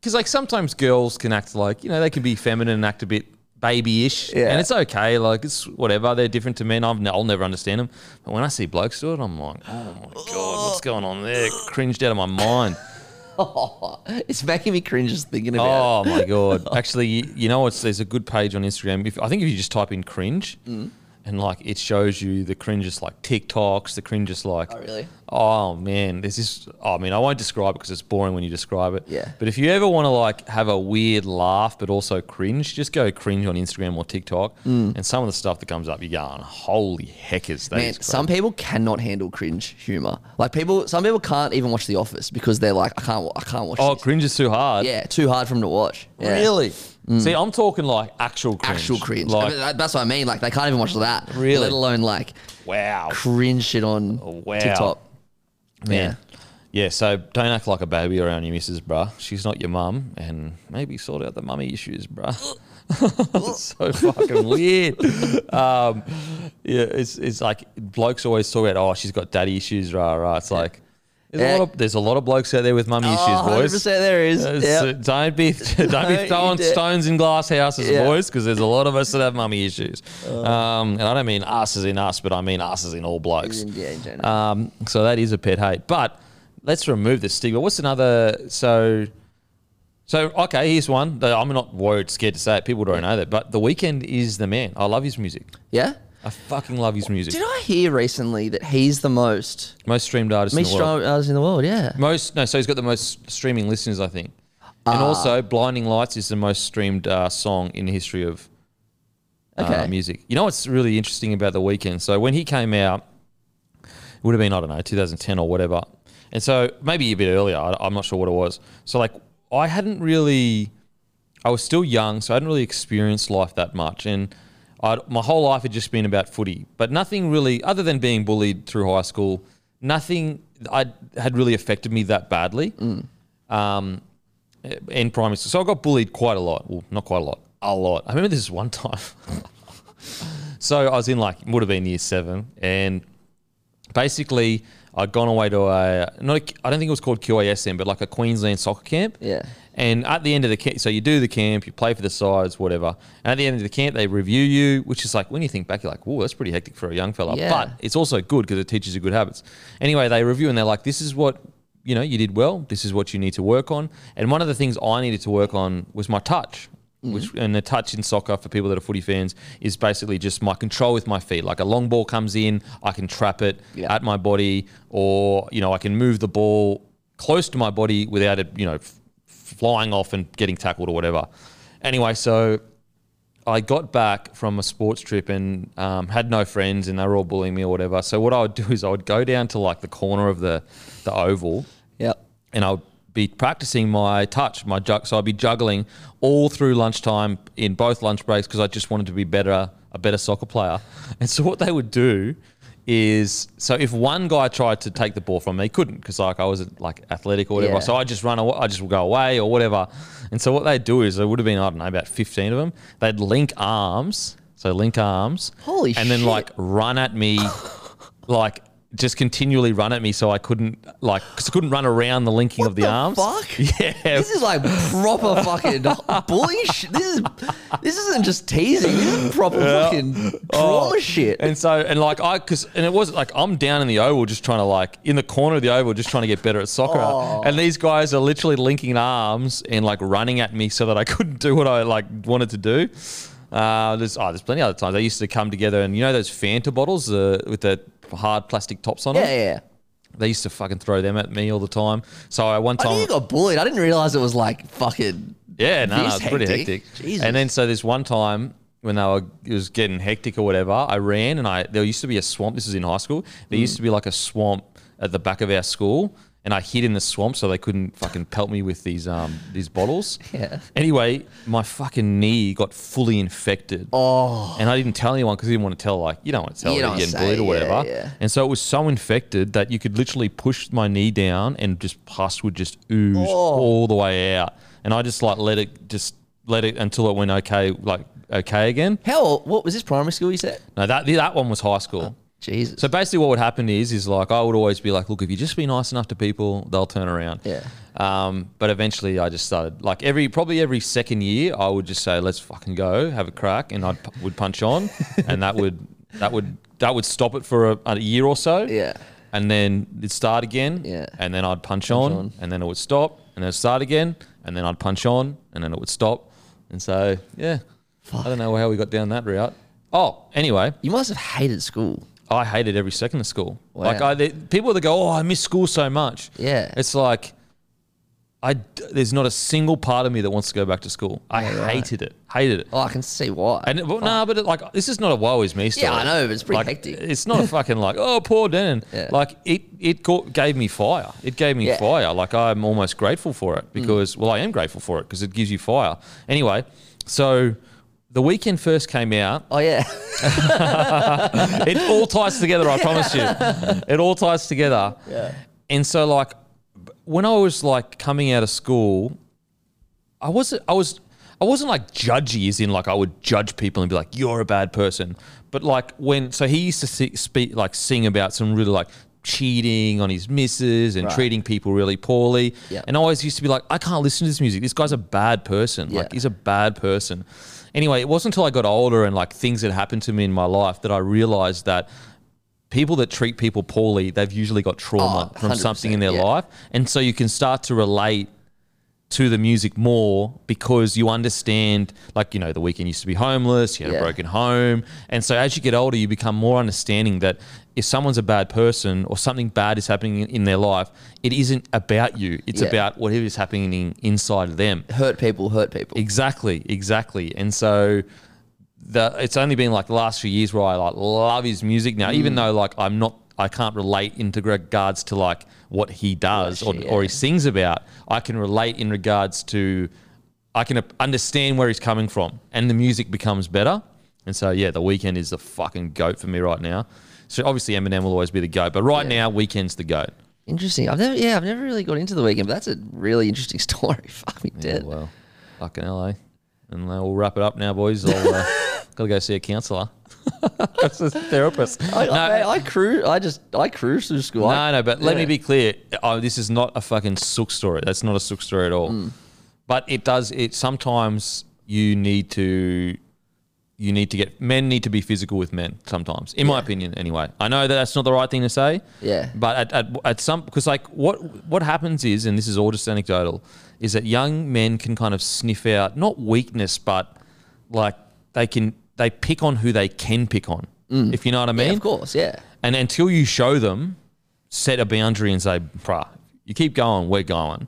because like sometimes girls can act like you know they can be feminine and act a bit babyish Yeah. and it's okay like it's whatever they're different to men I've, I'll never understand them but when I see blokes do it I'm like oh my god what's oh. going on there cringed out of my mind <laughs> <laughs> it's making me cringe just thinking about oh my god <laughs> actually you, you know what's there's a good page on Instagram if I think if you just type in cringe Mm. and like it shows you the cringes like TikToks the cringes like. Oh really? Oh man, this is. Oh, I mean, I won't describe it because it's boring when you describe it. Yeah. But if you ever want to like have a weird laugh but also cringe, just go cringe on Instagram or TikTok, and some of the stuff that comes up, you're going, "Holy heckers!" That Man, some people cannot handle cringe humor. Like people, some people can't even watch The Office because they're like, I can't, I can't watch. Oh, this. cringe is too hard. yeah, too hard for them to watch. Yeah. Mm. Really? See, I'm talking like actual cringe. Actual cringe. Like, I mean, that's what I mean. Like they can't even watch that. Really? Let alone like wow, cringe shit on wow. TikTok. Man. Yeah, so don't act like a baby around your missus, bruh. She's not your mum, and maybe sort out the mummy issues, bruh. <laughs> so fucking weird. Um, yeah, it's it's like blokes always talk about, oh, she's got daddy issues, rah rah. It's like there's, a Yeah. lot of, there's a lot of blokes out there with mummy issues, Oh, boys. 100% there is. Uh, Yep. so don't be don't <laughs> Don't be throwing stones in glass houses, Yeah. boys, because there's a lot of us that have mummy issues. Um, and I don't mean us as in us, but I mean us as in all blokes. Yeah, in general. Um, so that is a pet hate. But let's remove the stigma. What's another? So, so okay, here's one. I'm not worried, scared to say it. People don't know that. But the Weeknd is the man. I love his music. yeah. I fucking love his music. Did I hear recently that he's the most Most streamed artist in the world. artist in the world? Yeah. Most no, so he's got the most streaming listeners, I think. Ah. And also, "Blinding Lights" is the most streamed uh, song in the history of uh, Okay. music. You know what's really interesting about the Weeknd? So when he came out, it would have been I don't know 2010 or whatever, and so maybe a bit earlier. I, I'm not sure what it was. So like I hadn't really, I was still young, so I hadn't really experienced life that much, and I'd, my whole life had just been about footy, but nothing really other than being bullied through high school. Nothing I had really affected me that badly. Um, in primary school. So I got bullied quite a lot. Well, not quite a lot, a lot. I remember this one time. <laughs> so I was in like, would have been year seven. And basically, I'd gone away to a, not a, I don't think it was called QASM, but like a Queensland soccer camp. Yeah. And at the end of the camp, so you do the camp, you play for the sides, whatever. And at the end of the camp, they review you, which is like, when you think back, you're like, whoa, that's pretty hectic for a young fella. Yeah. But it's also good because it teaches you good habits. Anyway, they review and they're like, this is what, you know, you did well. This is what you need to work on. And one of the things I needed to work on was my touch. Mm-hmm. Which and the touch in soccer for people that are footy fans is basically just my control with my feet. Like a long ball comes in, I can trap it Yeah. at my body, or you know I can move the ball close to my body without it, you know, flying off and getting tackled or whatever. Anyway, so I got back from a sports trip and um, had no friends, and they were all bullying me or whatever. So what I would do is I would go down to like the corner of the the oval, Yep. and I would be practicing my touch, my jug. So I'd be juggling all through lunchtime in both lunch breaks because I just wanted to be better, a better soccer player. And so what they would do is, so if one guy tried to take the ball from me, he couldn't because like I was like athletic or whatever. Yeah. So I just run away, I just would go away or whatever. And so what they'd do is there would have been I don't know about fifteen of them. They'd link arms, so link arms, Holy shit. and then like run at me, <laughs> like just continually run at me, so I couldn't like because I couldn't run around the linking of the, the arms. fuck? <laughs> Yeah, This is like proper <laughs> fucking bullying shit. This is this isn't just teasing. This is proper fucking trauma Oh. shit. And so, and like I, cause, and it wasn't like I'm down in the oval just trying to like, in the corner of the oval just trying to get better at soccer. Oh. And these guys are literally linking arms and like running at me so that I couldn't do what I like wanted to do. Uh, there's, oh, there's plenty of other times. They used to come together and you know those Fanta bottles uh, with the hard plastic tops on yeah, them? yeah. They used to fucking throw them at me all the time. So I one I time. you got bullied. I didn't realize it was like fucking. Yeah, no, This it's pretty hectic? Jesus. And then so this one time when they were it was getting hectic or whatever, I ran and I there used to be a swamp. This is in high school. There used mm. to be like a swamp at the back of our school, and I hid in the swamp so they couldn't fucking pelt me with these um these bottles. <laughs> Yeah. Anyway, my fucking knee got fully infected. Oh, And I didn't tell anyone because I didn't want to tell, like, you don't want to tell You that don't you're getting bullied or whatever. yeah. And so it was so infected that you could literally push my knee down and just pus would just ooze Oh. all the way out. And I just like let it just let it until it went okay, like okay again. how? What was this primary school? You said? No, that that one was high school. Jesus. So basically, what would happen is, is like I would always be like, look, if you just be nice enough to people, they'll turn around. Yeah. Um, but eventually, I just started like every probably every second year, I would just say, let's fucking go, have a crack, and I would punch on, <laughs> and that would that would that would stop it for a, a year or so. Yeah. And then it'd start again. Yeah. And then I'd punch, on, on. and then it would stop, and then it'd start again, and then I'd punch on, and then it would stop. And so, yeah, I don't know how we got down that route. Oh, anyway, You must have hated school. I hated every second of school. Wow. Like I, the, people that go, "Oh, I miss school so much." Yeah. it's like I There's not a single part of me that wants to go back to school. I Yeah, right. hated it. Hated it. Oh, I can see why. And well, nah, but it, like this is not a woe is me story. Yeah, I know, but it's pretty Like, hectic. It's not a <laughs> fucking like oh poor Dan. Yeah. Like it it got, gave me fire. It gave me Yeah. Mm. fire. Like I'm almost grateful for it because well I am grateful for it because it gives you fire. Anyway, so the Weeknd first came out. oh yeah. <laughs> It all ties together. I promise you. It all ties together. Yeah. And so like when I was like coming out of school, I wasn't I was I wasn't like judgy as in like I would judge people and be like you're a bad person. But like when so he used to see, speak like sing about some really like cheating on his missus and Right. treating people really poorly. Yeah. And I always used to be like I can't listen to this music. This guy's a bad person. Like he's a bad person. Anyway, it wasn't until I got older and like things that happened to me in my life that I realized that people that treat people poorly, they've usually got trauma Oh, from something in their yeah. life. And so you can start to relate to the music more because you understand, like, you know, the Weeknd used to be homeless, you had Yeah. a broken home. And so as you get older, you become more understanding that if someone's a bad person or something bad is happening in, their life, it isn't about you. It's Yeah. about whatever is happening inside of them. hurt people, hurt people. Exactly, exactly. And so the it's only been like the last few years where I like love his music now, Mm. even though like I'm not I can't relate in regards to like what he does or, shit, or he sings about. I can relate in regards to I can understand where he's coming from and the music becomes better. And so yeah, the Weeknd is the fucking goat for me right now. So obviously Eminem will always be the goat, but right Yeah. now Weeknd's the goat. Interesting. I've never, yeah, I've never really got into the Weeknd, but that's a really interesting <laughs> story. Fuck me dead. Well, fucking LA. And we'll wrap it up now, boys. I'll uh, <laughs> gotta go see a counsellor. <laughs> That's a therapist. I, no, I, I cruise. I just I cruise through school. I- no, no, but let me be clear. Oh, this is not a fucking sook story. That's not a sook story at all. Mm. But it does. It sometimes you need to. You need to get men need to be physical with men sometimes, in my opinion. Anyway, I know that that's not the right thing to say. Yeah. But at, at, at some because like what what happens is, and this is all just anecdotal, is that young men can kind of sniff out not weakness, but like they can they pick on who they can pick on. If you know what I mean. Yeah, of course. Yeah. And until you show them, set a boundary and say, bruh, you keep going, we're going,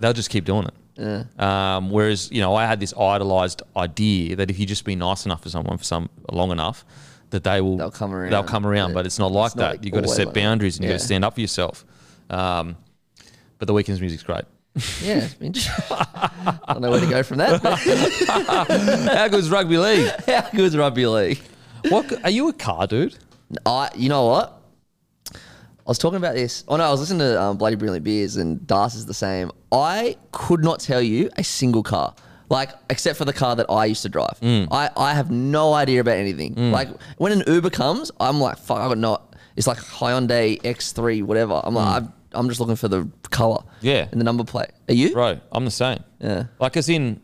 they'll just keep doing it. Um, whereas, you know, I had this idolized idea that if you just be nice enough for someone for some long enough, that they will They'll come around. They'll come around, Yeah. but it's not like It's not that. You've got to set like that. boundaries and you've got to stand up for yourself. Um, but the Weeknd's music's great. Yeah. It's been, <laughs> I don't know where to go from that. <laughs> How good's rugby league? <laughs> How good's rugby league? What are you a car dude? I, you know what? I was talking about this. Oh no, I was listening to um, Bloody Brilliant Beers, and Das is the same. I could not tell you a single car, like except for the car that I used to drive. Mm. I, I have no idea about anything. Like when an Uber comes, I'm like, fuck, I got no. It's like Hyundai X3, whatever. I'm like, I'm, I'm just looking for the color. Yeah. And the number plate. Are you? Bro, I'm the same. Yeah. Like as in,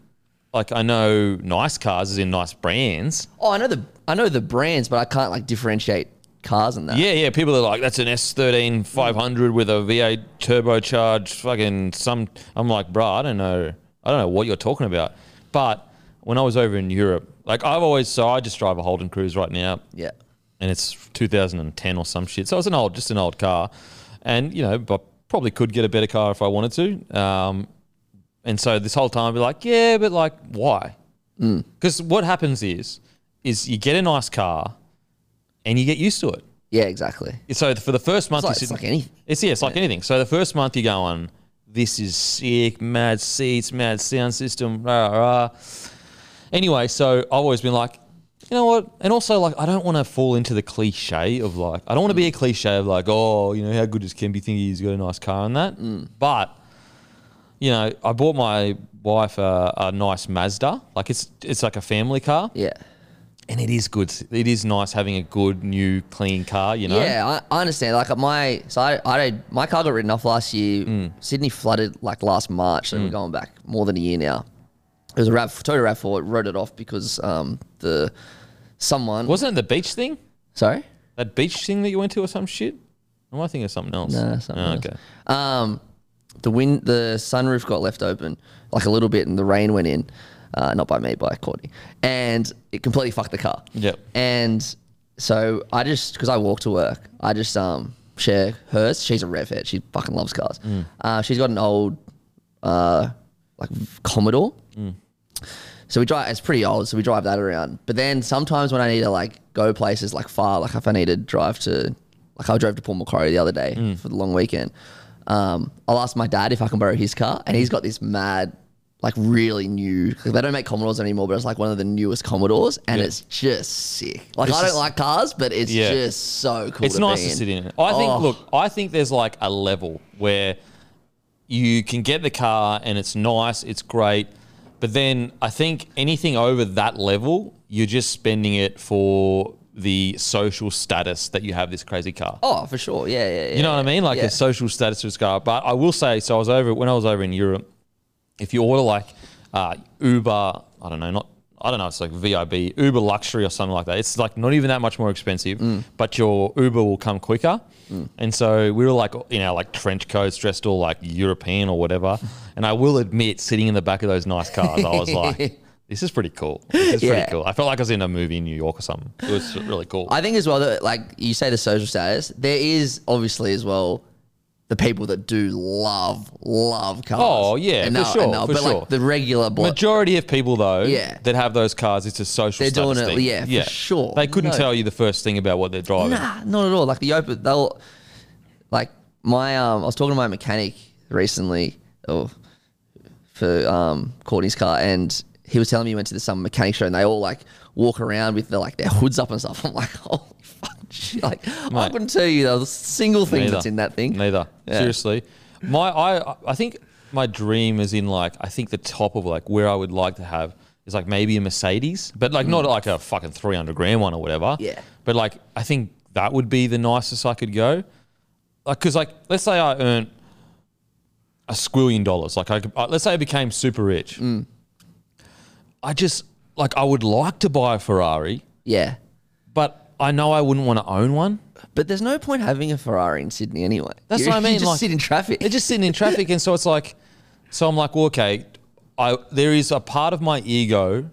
like I know nice cars as in nice brands. Oh, I know the I know the brands, but I can't like differentiate cars and that. Yeah, yeah. People are like, that's an S13 500 with a V8 turbocharged fucking some. I'm like, bro, I don't know. I don't know what you're talking about. But when I was over in Europe, like I've always, so I just drive a Holden Cruze right now. Yeah. and it's 2010 or some shit. So it's an old, just an old car, and you know, but probably could get a better car if I wanted to. Um, and so this whole time I'd be like, yeah, but like, why? Mm. Because what happens is, is you get a nice car, and you get used to it. Yeah, exactly. So for the first month, It's like, you it's like anything. it's yeah, it's like anything. So the first month you're going, this is sick, mad seats, mad sound system, rah rah. Anyway, so I've always been like, you know what? And also like I don't want to fall into the cliche of like I don't want to be a cliche of like, oh, you know, how good does Kempy think he's got a nice car and that. Mm. But you know, I bought my wife a, a nice Mazda. Like it's it's like a family car. Yeah. And it is good. It is nice having a good new clean car, you know? Yeah, I, I understand. Like my, so I, I, my car got written off last year. Mm. Sydney flooded like last March, so we're going back more than a year now. It was a Rav, Toyota Rav Four. It wrote it off because um the someone Wasn't it the beach thing? sorry That beach thing that you went to or some shit? Am I thinking of something else? No, something Oh, else. okay. um the wind the sunroof got left open like a little bit and the rain went in, uh, not by me by Courtney, and it completely fucked the car. Yep. And so I just because I walk to work, I just um share hers. She's a rev head. She fucking loves cars. Mm. Uh, she's got an old uh like Commodore. Mm. So we drive. It's pretty old, so we drive that around. But then sometimes when I need to like go places like far, like if I need to drive to, like I drove to Port Macquarie the other day Mm. for the long weekend. Um, I'll ask my dad if I can borrow his car, and he's got this mad, like really new. Like they don't make Commodores anymore, but it's like one of the newest Commodores, and Yeah. it's just sick. Like This I don't is- like cars, but it's Yeah. just so cool. It's to nice to sit in it. I think, Oh. look, I think there's like a level where you can get the car and it's nice, it's great. But then I think anything over that level, you're just spending it for the social status that you have this crazy car. Oh, for sure. Yeah, yeah, yeah. You know what I mean? Like yeah. a social status of this car. But I will say, so I was over when I was over in Europe. If you order like uh, Uber, I don't know, not I don't know, it's like VIB, Uber luxury or something like that. It's like not even that much more expensive, Mm. but your Uber will come quicker. And so we were like, you know, like trench coats, dressed all like European or whatever. And I will admit, sitting in the back of those nice cars, I was like, <laughs> this is pretty cool. This is Yeah. pretty cool. I felt like I was in a movie in New York or something. It was really cool. I think as well that like you say the social status, there is obviously as well the people that do love love cars. Oh, yeah, for they'll- sure, they'll- for but sure. like the regular bloke, Majority of people though Yeah. that have those cars, it's a social thing. They're status doing it- thing. yeah, for sure. They couldn't No. tell you the first thing about what they're driving. Nah, not at all. Like the open, they'll like my um. I was talking to my mechanic recently, or for um Courtney's car, and he was telling me he went to the, some mechanic show, and they all like walk around with their like their hoods up and stuff. <laughs> I'm like, shit. <laughs> like I couldn't tell you the single thing Neither. that's in that thing. Neither. Yeah. Seriously. My I I think my dream is in like I think the top of like where I would like to have is like maybe a Mercedes, but like not like a fucking 300 grand one or whatever. Mm. Yeah. But like I think that would be the nicest I could go. Like cuz like let's say I earned a squillion dollars. Like I could, uh, let's say I became super rich. Mm. I just like I would like to buy a Ferrari, Yeah. but I know I wouldn't want to own one. But there's no point having a Ferrari in Sydney anyway. That's You- what I <laughs> mean. You just like, sit in traffic. They're just sitting in traffic, and so it's like, so I'm like, well, okay, I there is a part of my ego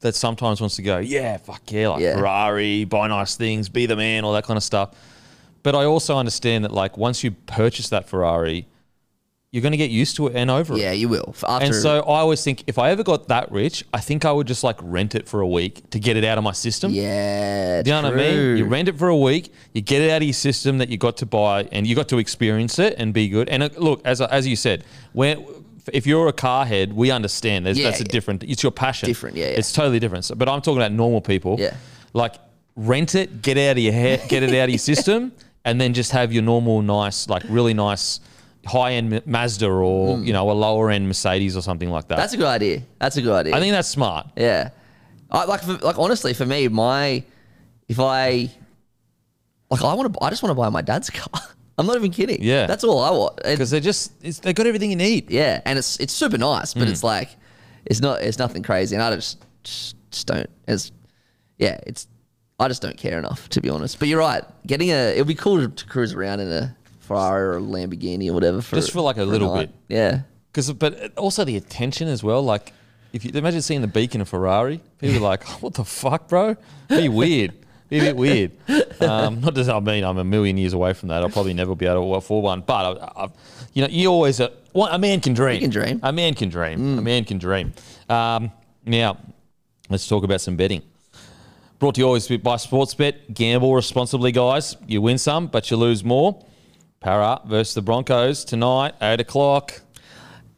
that sometimes wants to go, yeah, fuck yeah, like Yeah. Ferrari, buy nice things, be the man, all that kind of stuff. But I also understand that like once you purchase that Ferrari, you're going to get used to it and over it. yeah, you will. After And so I always think if I ever got that rich, I think I would just like rent it for a week to get it out of my system. yeah, Do you know what I mean? You rent it for a week, you get it out of your system that you got to buy, and you got to experience it and be good. And uh, look, as as you said, when if you're a car head, we understand. Yeah, that's a different. It's your passion. Different, yeah, yeah. It's totally different. So, but I'm talking about normal people. Yeah. Like rent it, get it out of your head, get it out of your <laughs> system, and then just have your normal, nice, like really nice. High end Mazda or hmm. you know a lower end Mercedes or something like that. That's a good idea. That's a good idea. I think that's smart. Yeah, I, like for, like honestly, for me, my if I Like I want to, I just want to buy my dad's <laughs> car. I'm not even kidding. Yeah. that's all I want. Because they're just, it's, they've got everything you need. yeah, and it's it's super nice, but hmm. it's like it's not it's nothing crazy, and I just just, just don't. as yeah, it's I just don't care enough to be honest. But you're right. Getting a it'd be cool to, to cruise around in a Ferrari or Lamborghini or whatever for Just for like a little night. bit. Yeah, Because, but also the attention as well. Like, if you imagine seeing the beacon of Ferrari, people are like, <laughs> "What the fuck, bro?" Be weird. Be a bit weird. Um, not just I mean I'm a million years away from that. I'll probably never be able to afford one. But I, I, you know, you always uh, well, a man can dream. You can dream. A man can dream. A man can dream. Um, now, let's talk about some betting. Brought to you always by Sportsbet. Gamble responsibly, guys. You win some, but you lose more. Para versus the Broncos tonight, eight o'clock.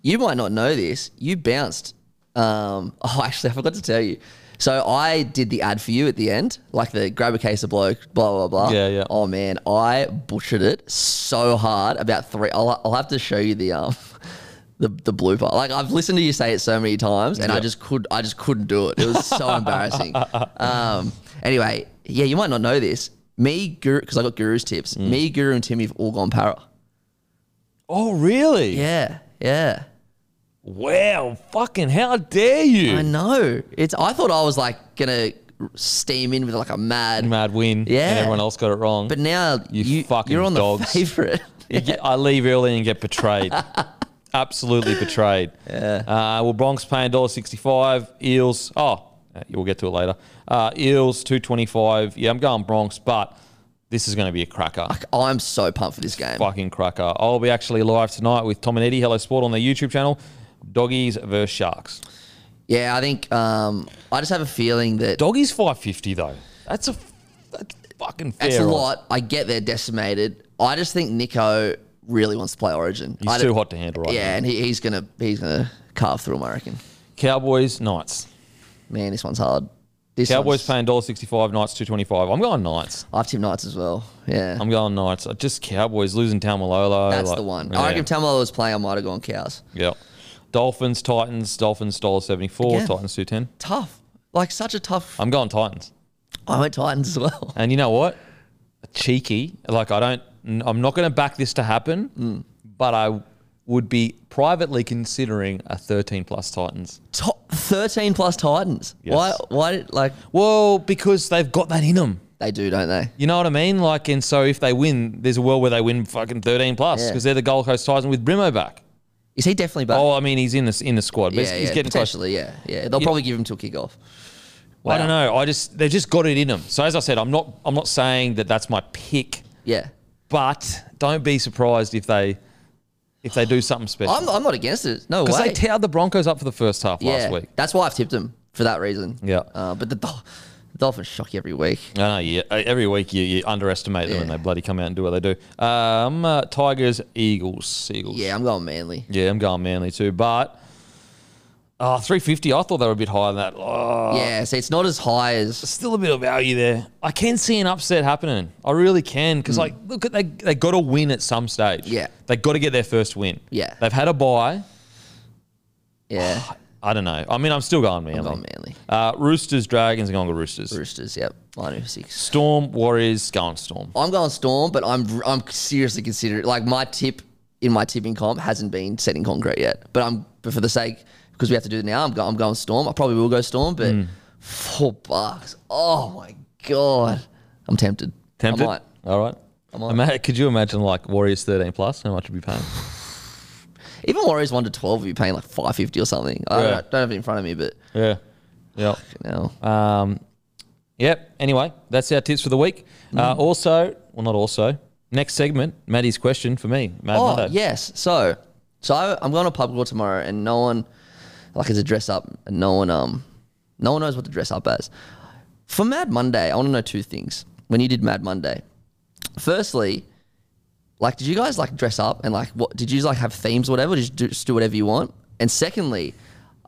you might not know this. You bounced. Um, <laughs> oh, actually, I forgot to tell you. So I did the ad for you at the end, like the grab a case of bloke, blah blah blah. Yeah, yeah. Oh man, I butchered it so hard. About three. I'll, I'll have to show you the um, <laughs> the the blooper. Like I've listened to you say it so many times, and I just could, I just couldn't do it. It was so embarrassing. <laughs> Um. Anyway, yeah, you might not know this. Me, Guru, because I got Guru's tips. Mm. Me, Guru, and Timmy have all gone para. Oh, really? Yeah, yeah. Wow, fucking how dare you? I know. It's. I thought I was like gonna steam in with like a mad. Mad win. Yeah. And everyone else got it wrong. But now You you, fucking you're on dogs. the <laughs> favorite. You get- I leave early and get betrayed. <laughs> Absolutely betrayed. Yeah. Uh, well, Bronx paying $1.65. Eels. Oh, we'll get to it later. Uh, Eels, two twenty five. Yeah, I'm going Bronx, but this is going to be a cracker. I'm so pumped for this game. Fucking cracker. I'll be actually live tonight with Tom and Eddie, Hello Sport, on their YouTube channel. Doggies versus Sharks. Yeah, I think um, I just have a feeling that Doggies 550 though. That's a that's fucking fair. that's a lot. I get they're decimated. I just think Nicho really wants to play Origin. He's I too hot to handle right Yeah, now. and he, he's gonna he's gonna carve through him. I reckon. Cowboys, Knights. Man, this one's hard. This Cowboys paying $1.65, Knights 225. I'm going Knights. I've tipped Knights as well. Yeah, I'm going Knights. Just Cowboys losing Taumalolo. that's like- the one. Yeah. I reckon if Tamalo was playing, I might have gone Cows. yeah. Dolphins, Titans, Dolphins $1.74, Again. Titans 210. Tough, like such a tough. I'm going Titans. I went Titans as well. And you know what? Cheeky. Like I don't. I'm not going to back this to happen, Mm. but I would be privately considering a 13 plus Titans. Top thirteen plus Titans. Yes. Why? Why? Like Well, because they've got that in them. they do, don't they? You know what I mean? Like, and so if they win, there's a world where they win fucking 13 plus Yeah. because they're the Gold Coast Titans with Brimo back. Is he definitely back? Oh, I mean, he's in the in the squad, but yeah, he's, he's yeah, getting close. potentially. Yeah, yeah. They'll Yeah. probably give him to till kickoff. I don't know. I just they've just got it in them. So as I said, I'm not I'm not saying that that's my pick, Yeah, but don't be surprised if they if they do something special. I'm, I'm not against it. No way. Because they towed the Broncos up for the first half yeah, last week. that's why I've tipped them for that reason. Yeah. uh, but the, Dol- the Dolphins shock you every week. I know. Yeah, every week you, you underestimate them and they bloody come out and do what they do. Um, uh, Tigers, Eagles, Eagles. Yeah, I'm going Manly. yeah, I'm going Manly too, but. Oh, 350. I thought they were a bit higher than that. Oh, Yeah, so it's not as high as still a bit of value there. I can see an upset happening. I really can because, like, look at they they got to win at some stage. Hmm. Yeah. they got to get their first win. Yeah. they've had a bye. yeah. <sighs> I don't know. I mean, I'm still going Manly. I'm going Manly. Uh, Roosters, Dragons, going with Roosters. Roosters. Yep, nine over six. Storm, Warriors, going Storm. I'm going Storm, but I'm I'm seriously considering like my tip in my tipping comp hasn't been set in concrete yet. But I'm but for the sake because we have to do it now, I'm going I'm going Storm. I probably will go Storm, but Hmm. four bucks. Oh my god, I'm tempted. Tempted. I might. All right. Ima- could you imagine like Warriors 13 plus? How much would be paying? <sighs> Even Warriors one to twelve, will be paying like five fifty or something. I Yeah. don't, don't have it in front of me, but yeah. You know, Um, yep. Anyway, that's our tips for the week. Mm. Uh, also, well, not also. Next segment, Matty's question for me. Mad Oh Monday. yes. So so I, I'm going to pub crawl tomorrow, and no one like is a dress up, and no one um no one knows what to dress up as. For Mad Monday, I want to know two things. When you did Mad Monday, firstly, like did you guys like dress up and like what did you like have themes or whatever? Did you do, just do whatever you want? And secondly,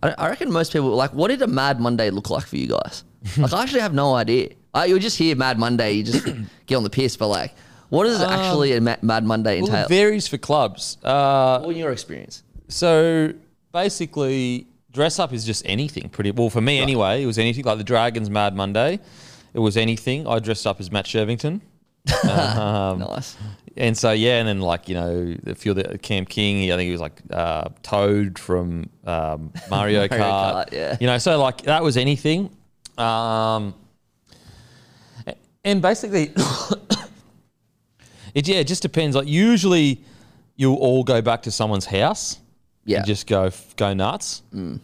I, I reckon most people like what did a Mad Monday look like for you guys? <laughs> like I actually have no idea. I, you just hear Mad Monday, you just <coughs> get on the piss, but like. What does actually a Ma- Mad Monday Well, entail? it varies for clubs. Uh, What in your experience? so basically, dress up is just anything. Pretty well for me anyway. It was anything like the Dragons Mad Monday. It was anything. I dressed up as Matt Shirvington. <laughs> Um, nice. And so yeah, and then like you know a few of the Camp King, I think he was like uh, Toad from um, <laughs> Mario, Mario Kart. Kart, yeah. You know, so like that was anything. Um, and basically, <coughs> it yeah, it just depends. Like usually, you'll all go back to someone's house. Yeah. And just go go nuts.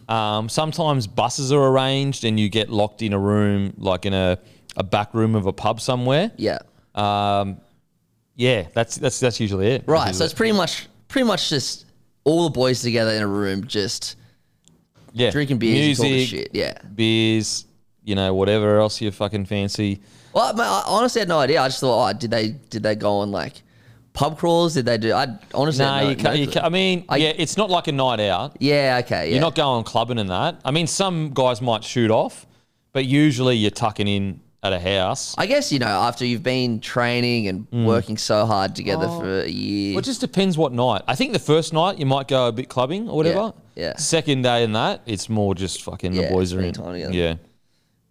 Um, sometimes buses are arranged and you get locked in a room, like in a, a back room of a pub somewhere. Yeah. Um, yeah, that's that's that's usually it. Right. That's So it's pretty much pretty much just all the boys together in a room, just yeah, drinking beers and music, talking shit. Yeah. beers, you know, whatever else you fucking fancy. Well, I, I honestly had no idea. I just thought, oh, did they did they go on like pub crawls? Did they do? I honestly No, you can't. you can't I mean, I- yeah, it's not like a night out. Yeah. Okay. Yeah. You're not going clubbing and that. I mean, some guys might shoot off, but usually you're tucking in at a house. I guess you know after you've been training and Mm. working so hard together Oh. for a year. Well, it just depends what night. I think the first night you might go a bit clubbing or whatever. yeah. Second day and that, it's more just fucking the boys are in. time together. Yeah.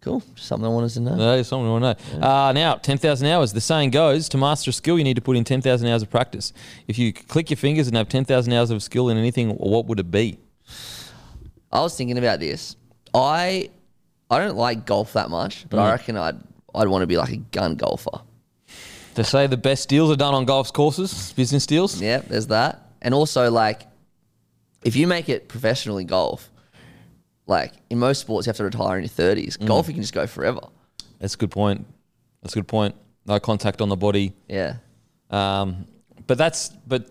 Cool. Just something I wanted to know. That is something we want to know. Uh, now, 10,000 hours. The saying goes to master a skill, you need to put in 10,000 hours of practice. If you click your fingers and have 10,000 hours of skill in anything, what would it be? I was thinking about this. I I don't like golf that much, but I Mm. reckon I'd I'd want to be like a gun golfer. To say the best deals are done on golf courses, business deals. Yeah, there's that. And also like if you make it professional in golf, like in most sports you have to retire in your 30s. Mm. Golf you can just go forever. That's a good point. That's a good point. No contact on the body. Yeah. Um, but that's, but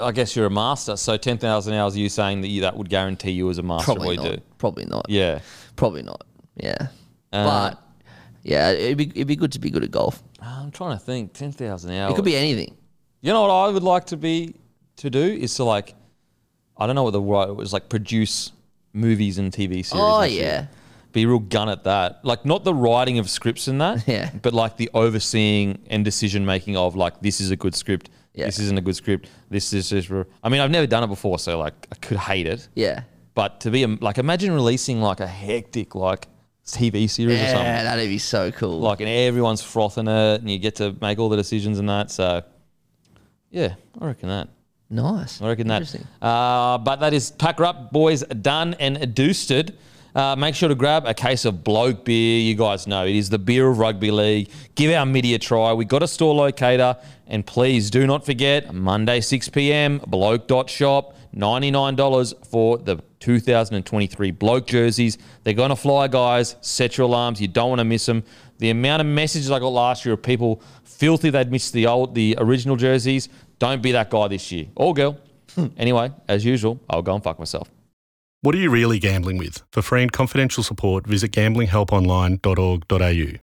I guess you're a master. So 10,000 hours, are you saying that you, that would guarantee you as a master Probably not. do? Probably not. Yeah. Probably not. Yeah. Uh, but yeah, it'd be it'd be good to be good at golf. I'm trying to think. 10,000 hours. It could be anything. You know what I would like to be to do is to like, I don't know what the word was like produce movies and TV series. Oh and shit. yeah. Be a real gun at that. Like not the writing of scripts and that. <laughs> Yeah. But like the overseeing and decision making of like this is a good script. Yeah. This isn't a good script. This is just. I mean, I've never done it before, so like I could hate it. Yeah. But to be a, like, imagine releasing like a hectic like TV series or something. Yeah, that'd be so cool. Like, and everyone's frothing it, and you get to make all the decisions and that. So, yeah, I reckon that. Nice. I reckon that. Interesting. Uh, but that is Pack Her Up, boys, done and doosted. Uh, make sure to grab a case of bloke beer. You guys know it is the beer of rugby league. Give our media a try. We got a store locator, and please do not forget Monday 6 p.m. Bloke.shop. $99 for the 2023 bloke jerseys. They're going to fly, guys. Set your alarms. You don't want to miss them. The amount of messages I got last year of people filthy they'd missed the old, the original jerseys. Don't be that guy this year or girl. Hmm. anyway, as usual, I'll go and fuck myself. What are you really gambling with? For free and confidential support, visit gamblinghelponline.org.au.